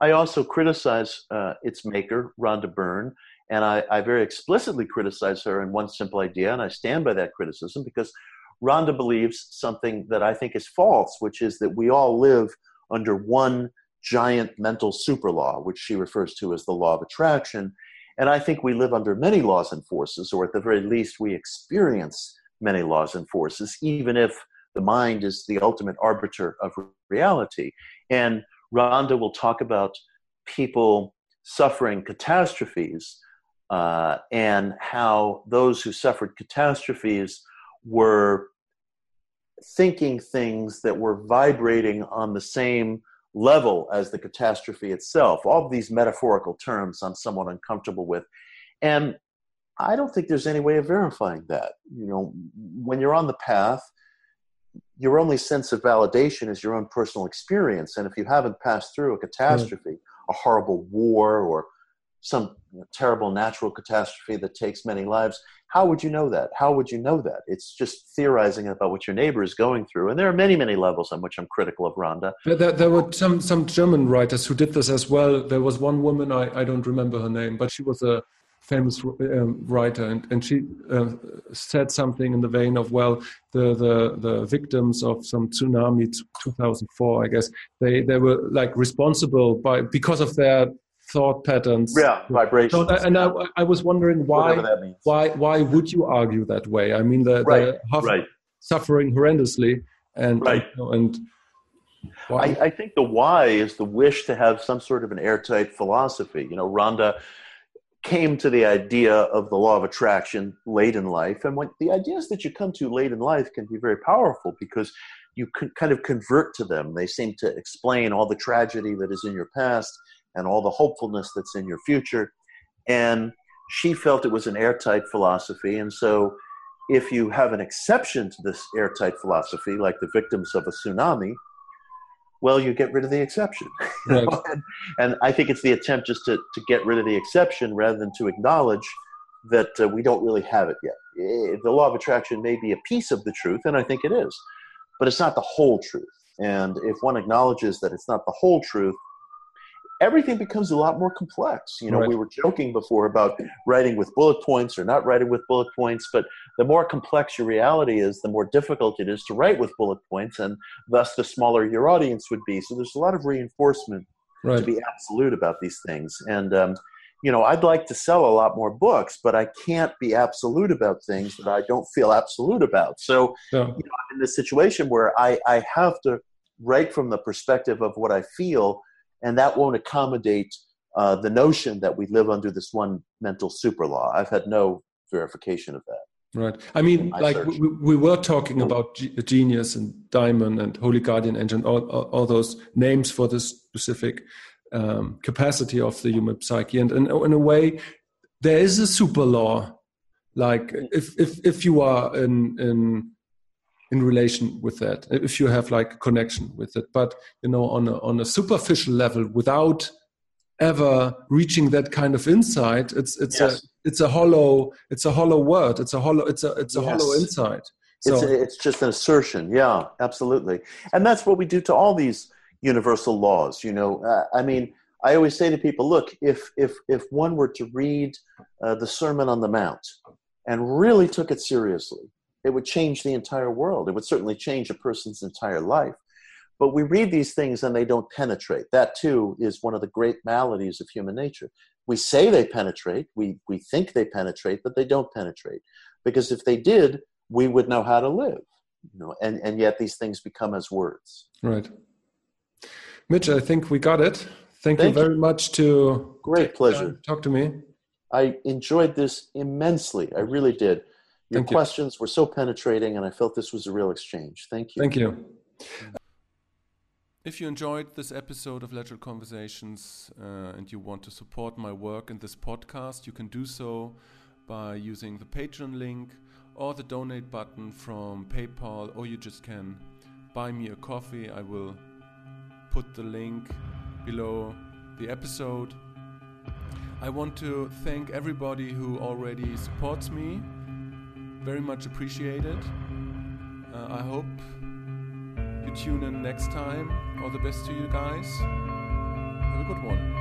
Speaker 2: I also criticize uh, its maker, Rhonda Byrne, and I, I, very explicitly criticize her in one simple idea, and I stand by that criticism because Rhonda believes something that I think is false, which is that we all live under one giant mental super law, which she refers to as the law of attraction. And I think we live under many laws and forces, or at the very least, we experience many laws and forces, even if the mind is the ultimate arbiter of reality. And Rhonda will talk about people suffering catastrophes uh, and how those who suffered catastrophes were thinking things that were vibrating on the same level as the catastrophe itself. All of these metaphorical terms I'm somewhat uncomfortable with. And I don't think there's any way of verifying that. You know, when you're on the path, your only sense of validation is your own personal experience. And if you haven't passed through a catastrophe, mm. a horrible war, or some terrible natural catastrophe that takes many lives, how would you know that? How would you know that? It's just theorizing about what your neighbor is going through. And there are many, many levels on which I'm critical of Rhonda.
Speaker 1: There, there were some, some German writers who did this as well. There was one woman, I, I don't remember her name, but she was a famous um, writer, and, and she uh, said something in the vein of, well, the, the, the victims of some tsunami 2004, I guess, they, they were like responsible by because of their thought patterns.
Speaker 2: Yeah, vibrations. So,
Speaker 1: and I, I, was wondering why, why, why would you argue that way? I mean, the, right, the right. suffering horrendously, and right. And
Speaker 2: I, I, think the why is the wish to have some sort of an airtight philosophy. You know, Rhonda came to the idea of the law of attraction late in life, and when the ideas that you come to late in life can be very powerful because you can kind of convert to them. They seem to explain all the tragedy that is in your past and all the hopefulness that's in your future. And she felt it was an airtight philosophy. And so, if you have an exception to this airtight philosophy, like the victims of a tsunami, well, you get rid of the exception. Right. and, and, I think it's the attempt just to, to get rid of the exception rather than to acknowledge that uh, we don't really have it yet. The law of attraction may be a piece of the truth, and I think it is, but it's not the whole truth. And if one acknowledges that it's not the whole truth, everything becomes a lot more complex. You know, right. we were joking before about writing with bullet points or not writing with bullet points, but the more complex your reality is, the more difficult it is to write with bullet points, and thus the smaller your audience would be. So there's a lot of reinforcement right. to be absolute about these things. And, um, you know, I'd like to sell a lot more books, but I can't be absolute about things that I don't feel absolute about. So, yeah. you know, I'm in this situation where I, I have to write from the perspective of what I feel and that won't accommodate uh, the notion that we live under this one mental super law. I've had no verification of that.
Speaker 1: Right. I mean, like we, we, were talking about G- genius and daimon and holy guardian angel, all, all, all those names for this specific um, capacity of the human psyche. And, and in a way, there is a super law. Like if if if you are in in in relation with that if you have like a connection with it. But you know on a, on a superficial level without ever reaching that kind of insight it's it's yes. a it's a hollow it's a hollow word. It's a hollow it's a it's a yes. hollow insight
Speaker 2: so it's, a, it's just an assertion. Yeah absolutely. And that's what we do to all these universal laws you know. Uh, i mean i always say to people look if if if one were to read uh, the sermon on the mount and really took it seriously it would change the entire world. It would certainly change a person's entire life. But we read these things and they don't penetrate. That too is one of the great maladies of human nature. We say they penetrate, we, we think they penetrate, but they don't penetrate. Because if they did, we would know how to live. You know, and, and yet these things become as words.
Speaker 1: Right. Mitch, I think we got it. Thank, Thank you very you. much to
Speaker 2: great pleasure.
Speaker 1: Talk to me.
Speaker 2: I enjoyed this immensely. I really did. Your Thank questions you. were so penetrating, and I felt this was a real exchange. Thank you.
Speaker 1: Thank you. If you enjoyed this episode of Lateral Conversations uh, and you want to support my work in this podcast, you can do so by using the Patreon link or the donate button from PayPal, or you just can buy me a coffee. I will put the link below the episode. I want to thank everybody who already supports me. Very much appreciated. Uh, I hope you tune in next time. All the best to you guys. Have a good one.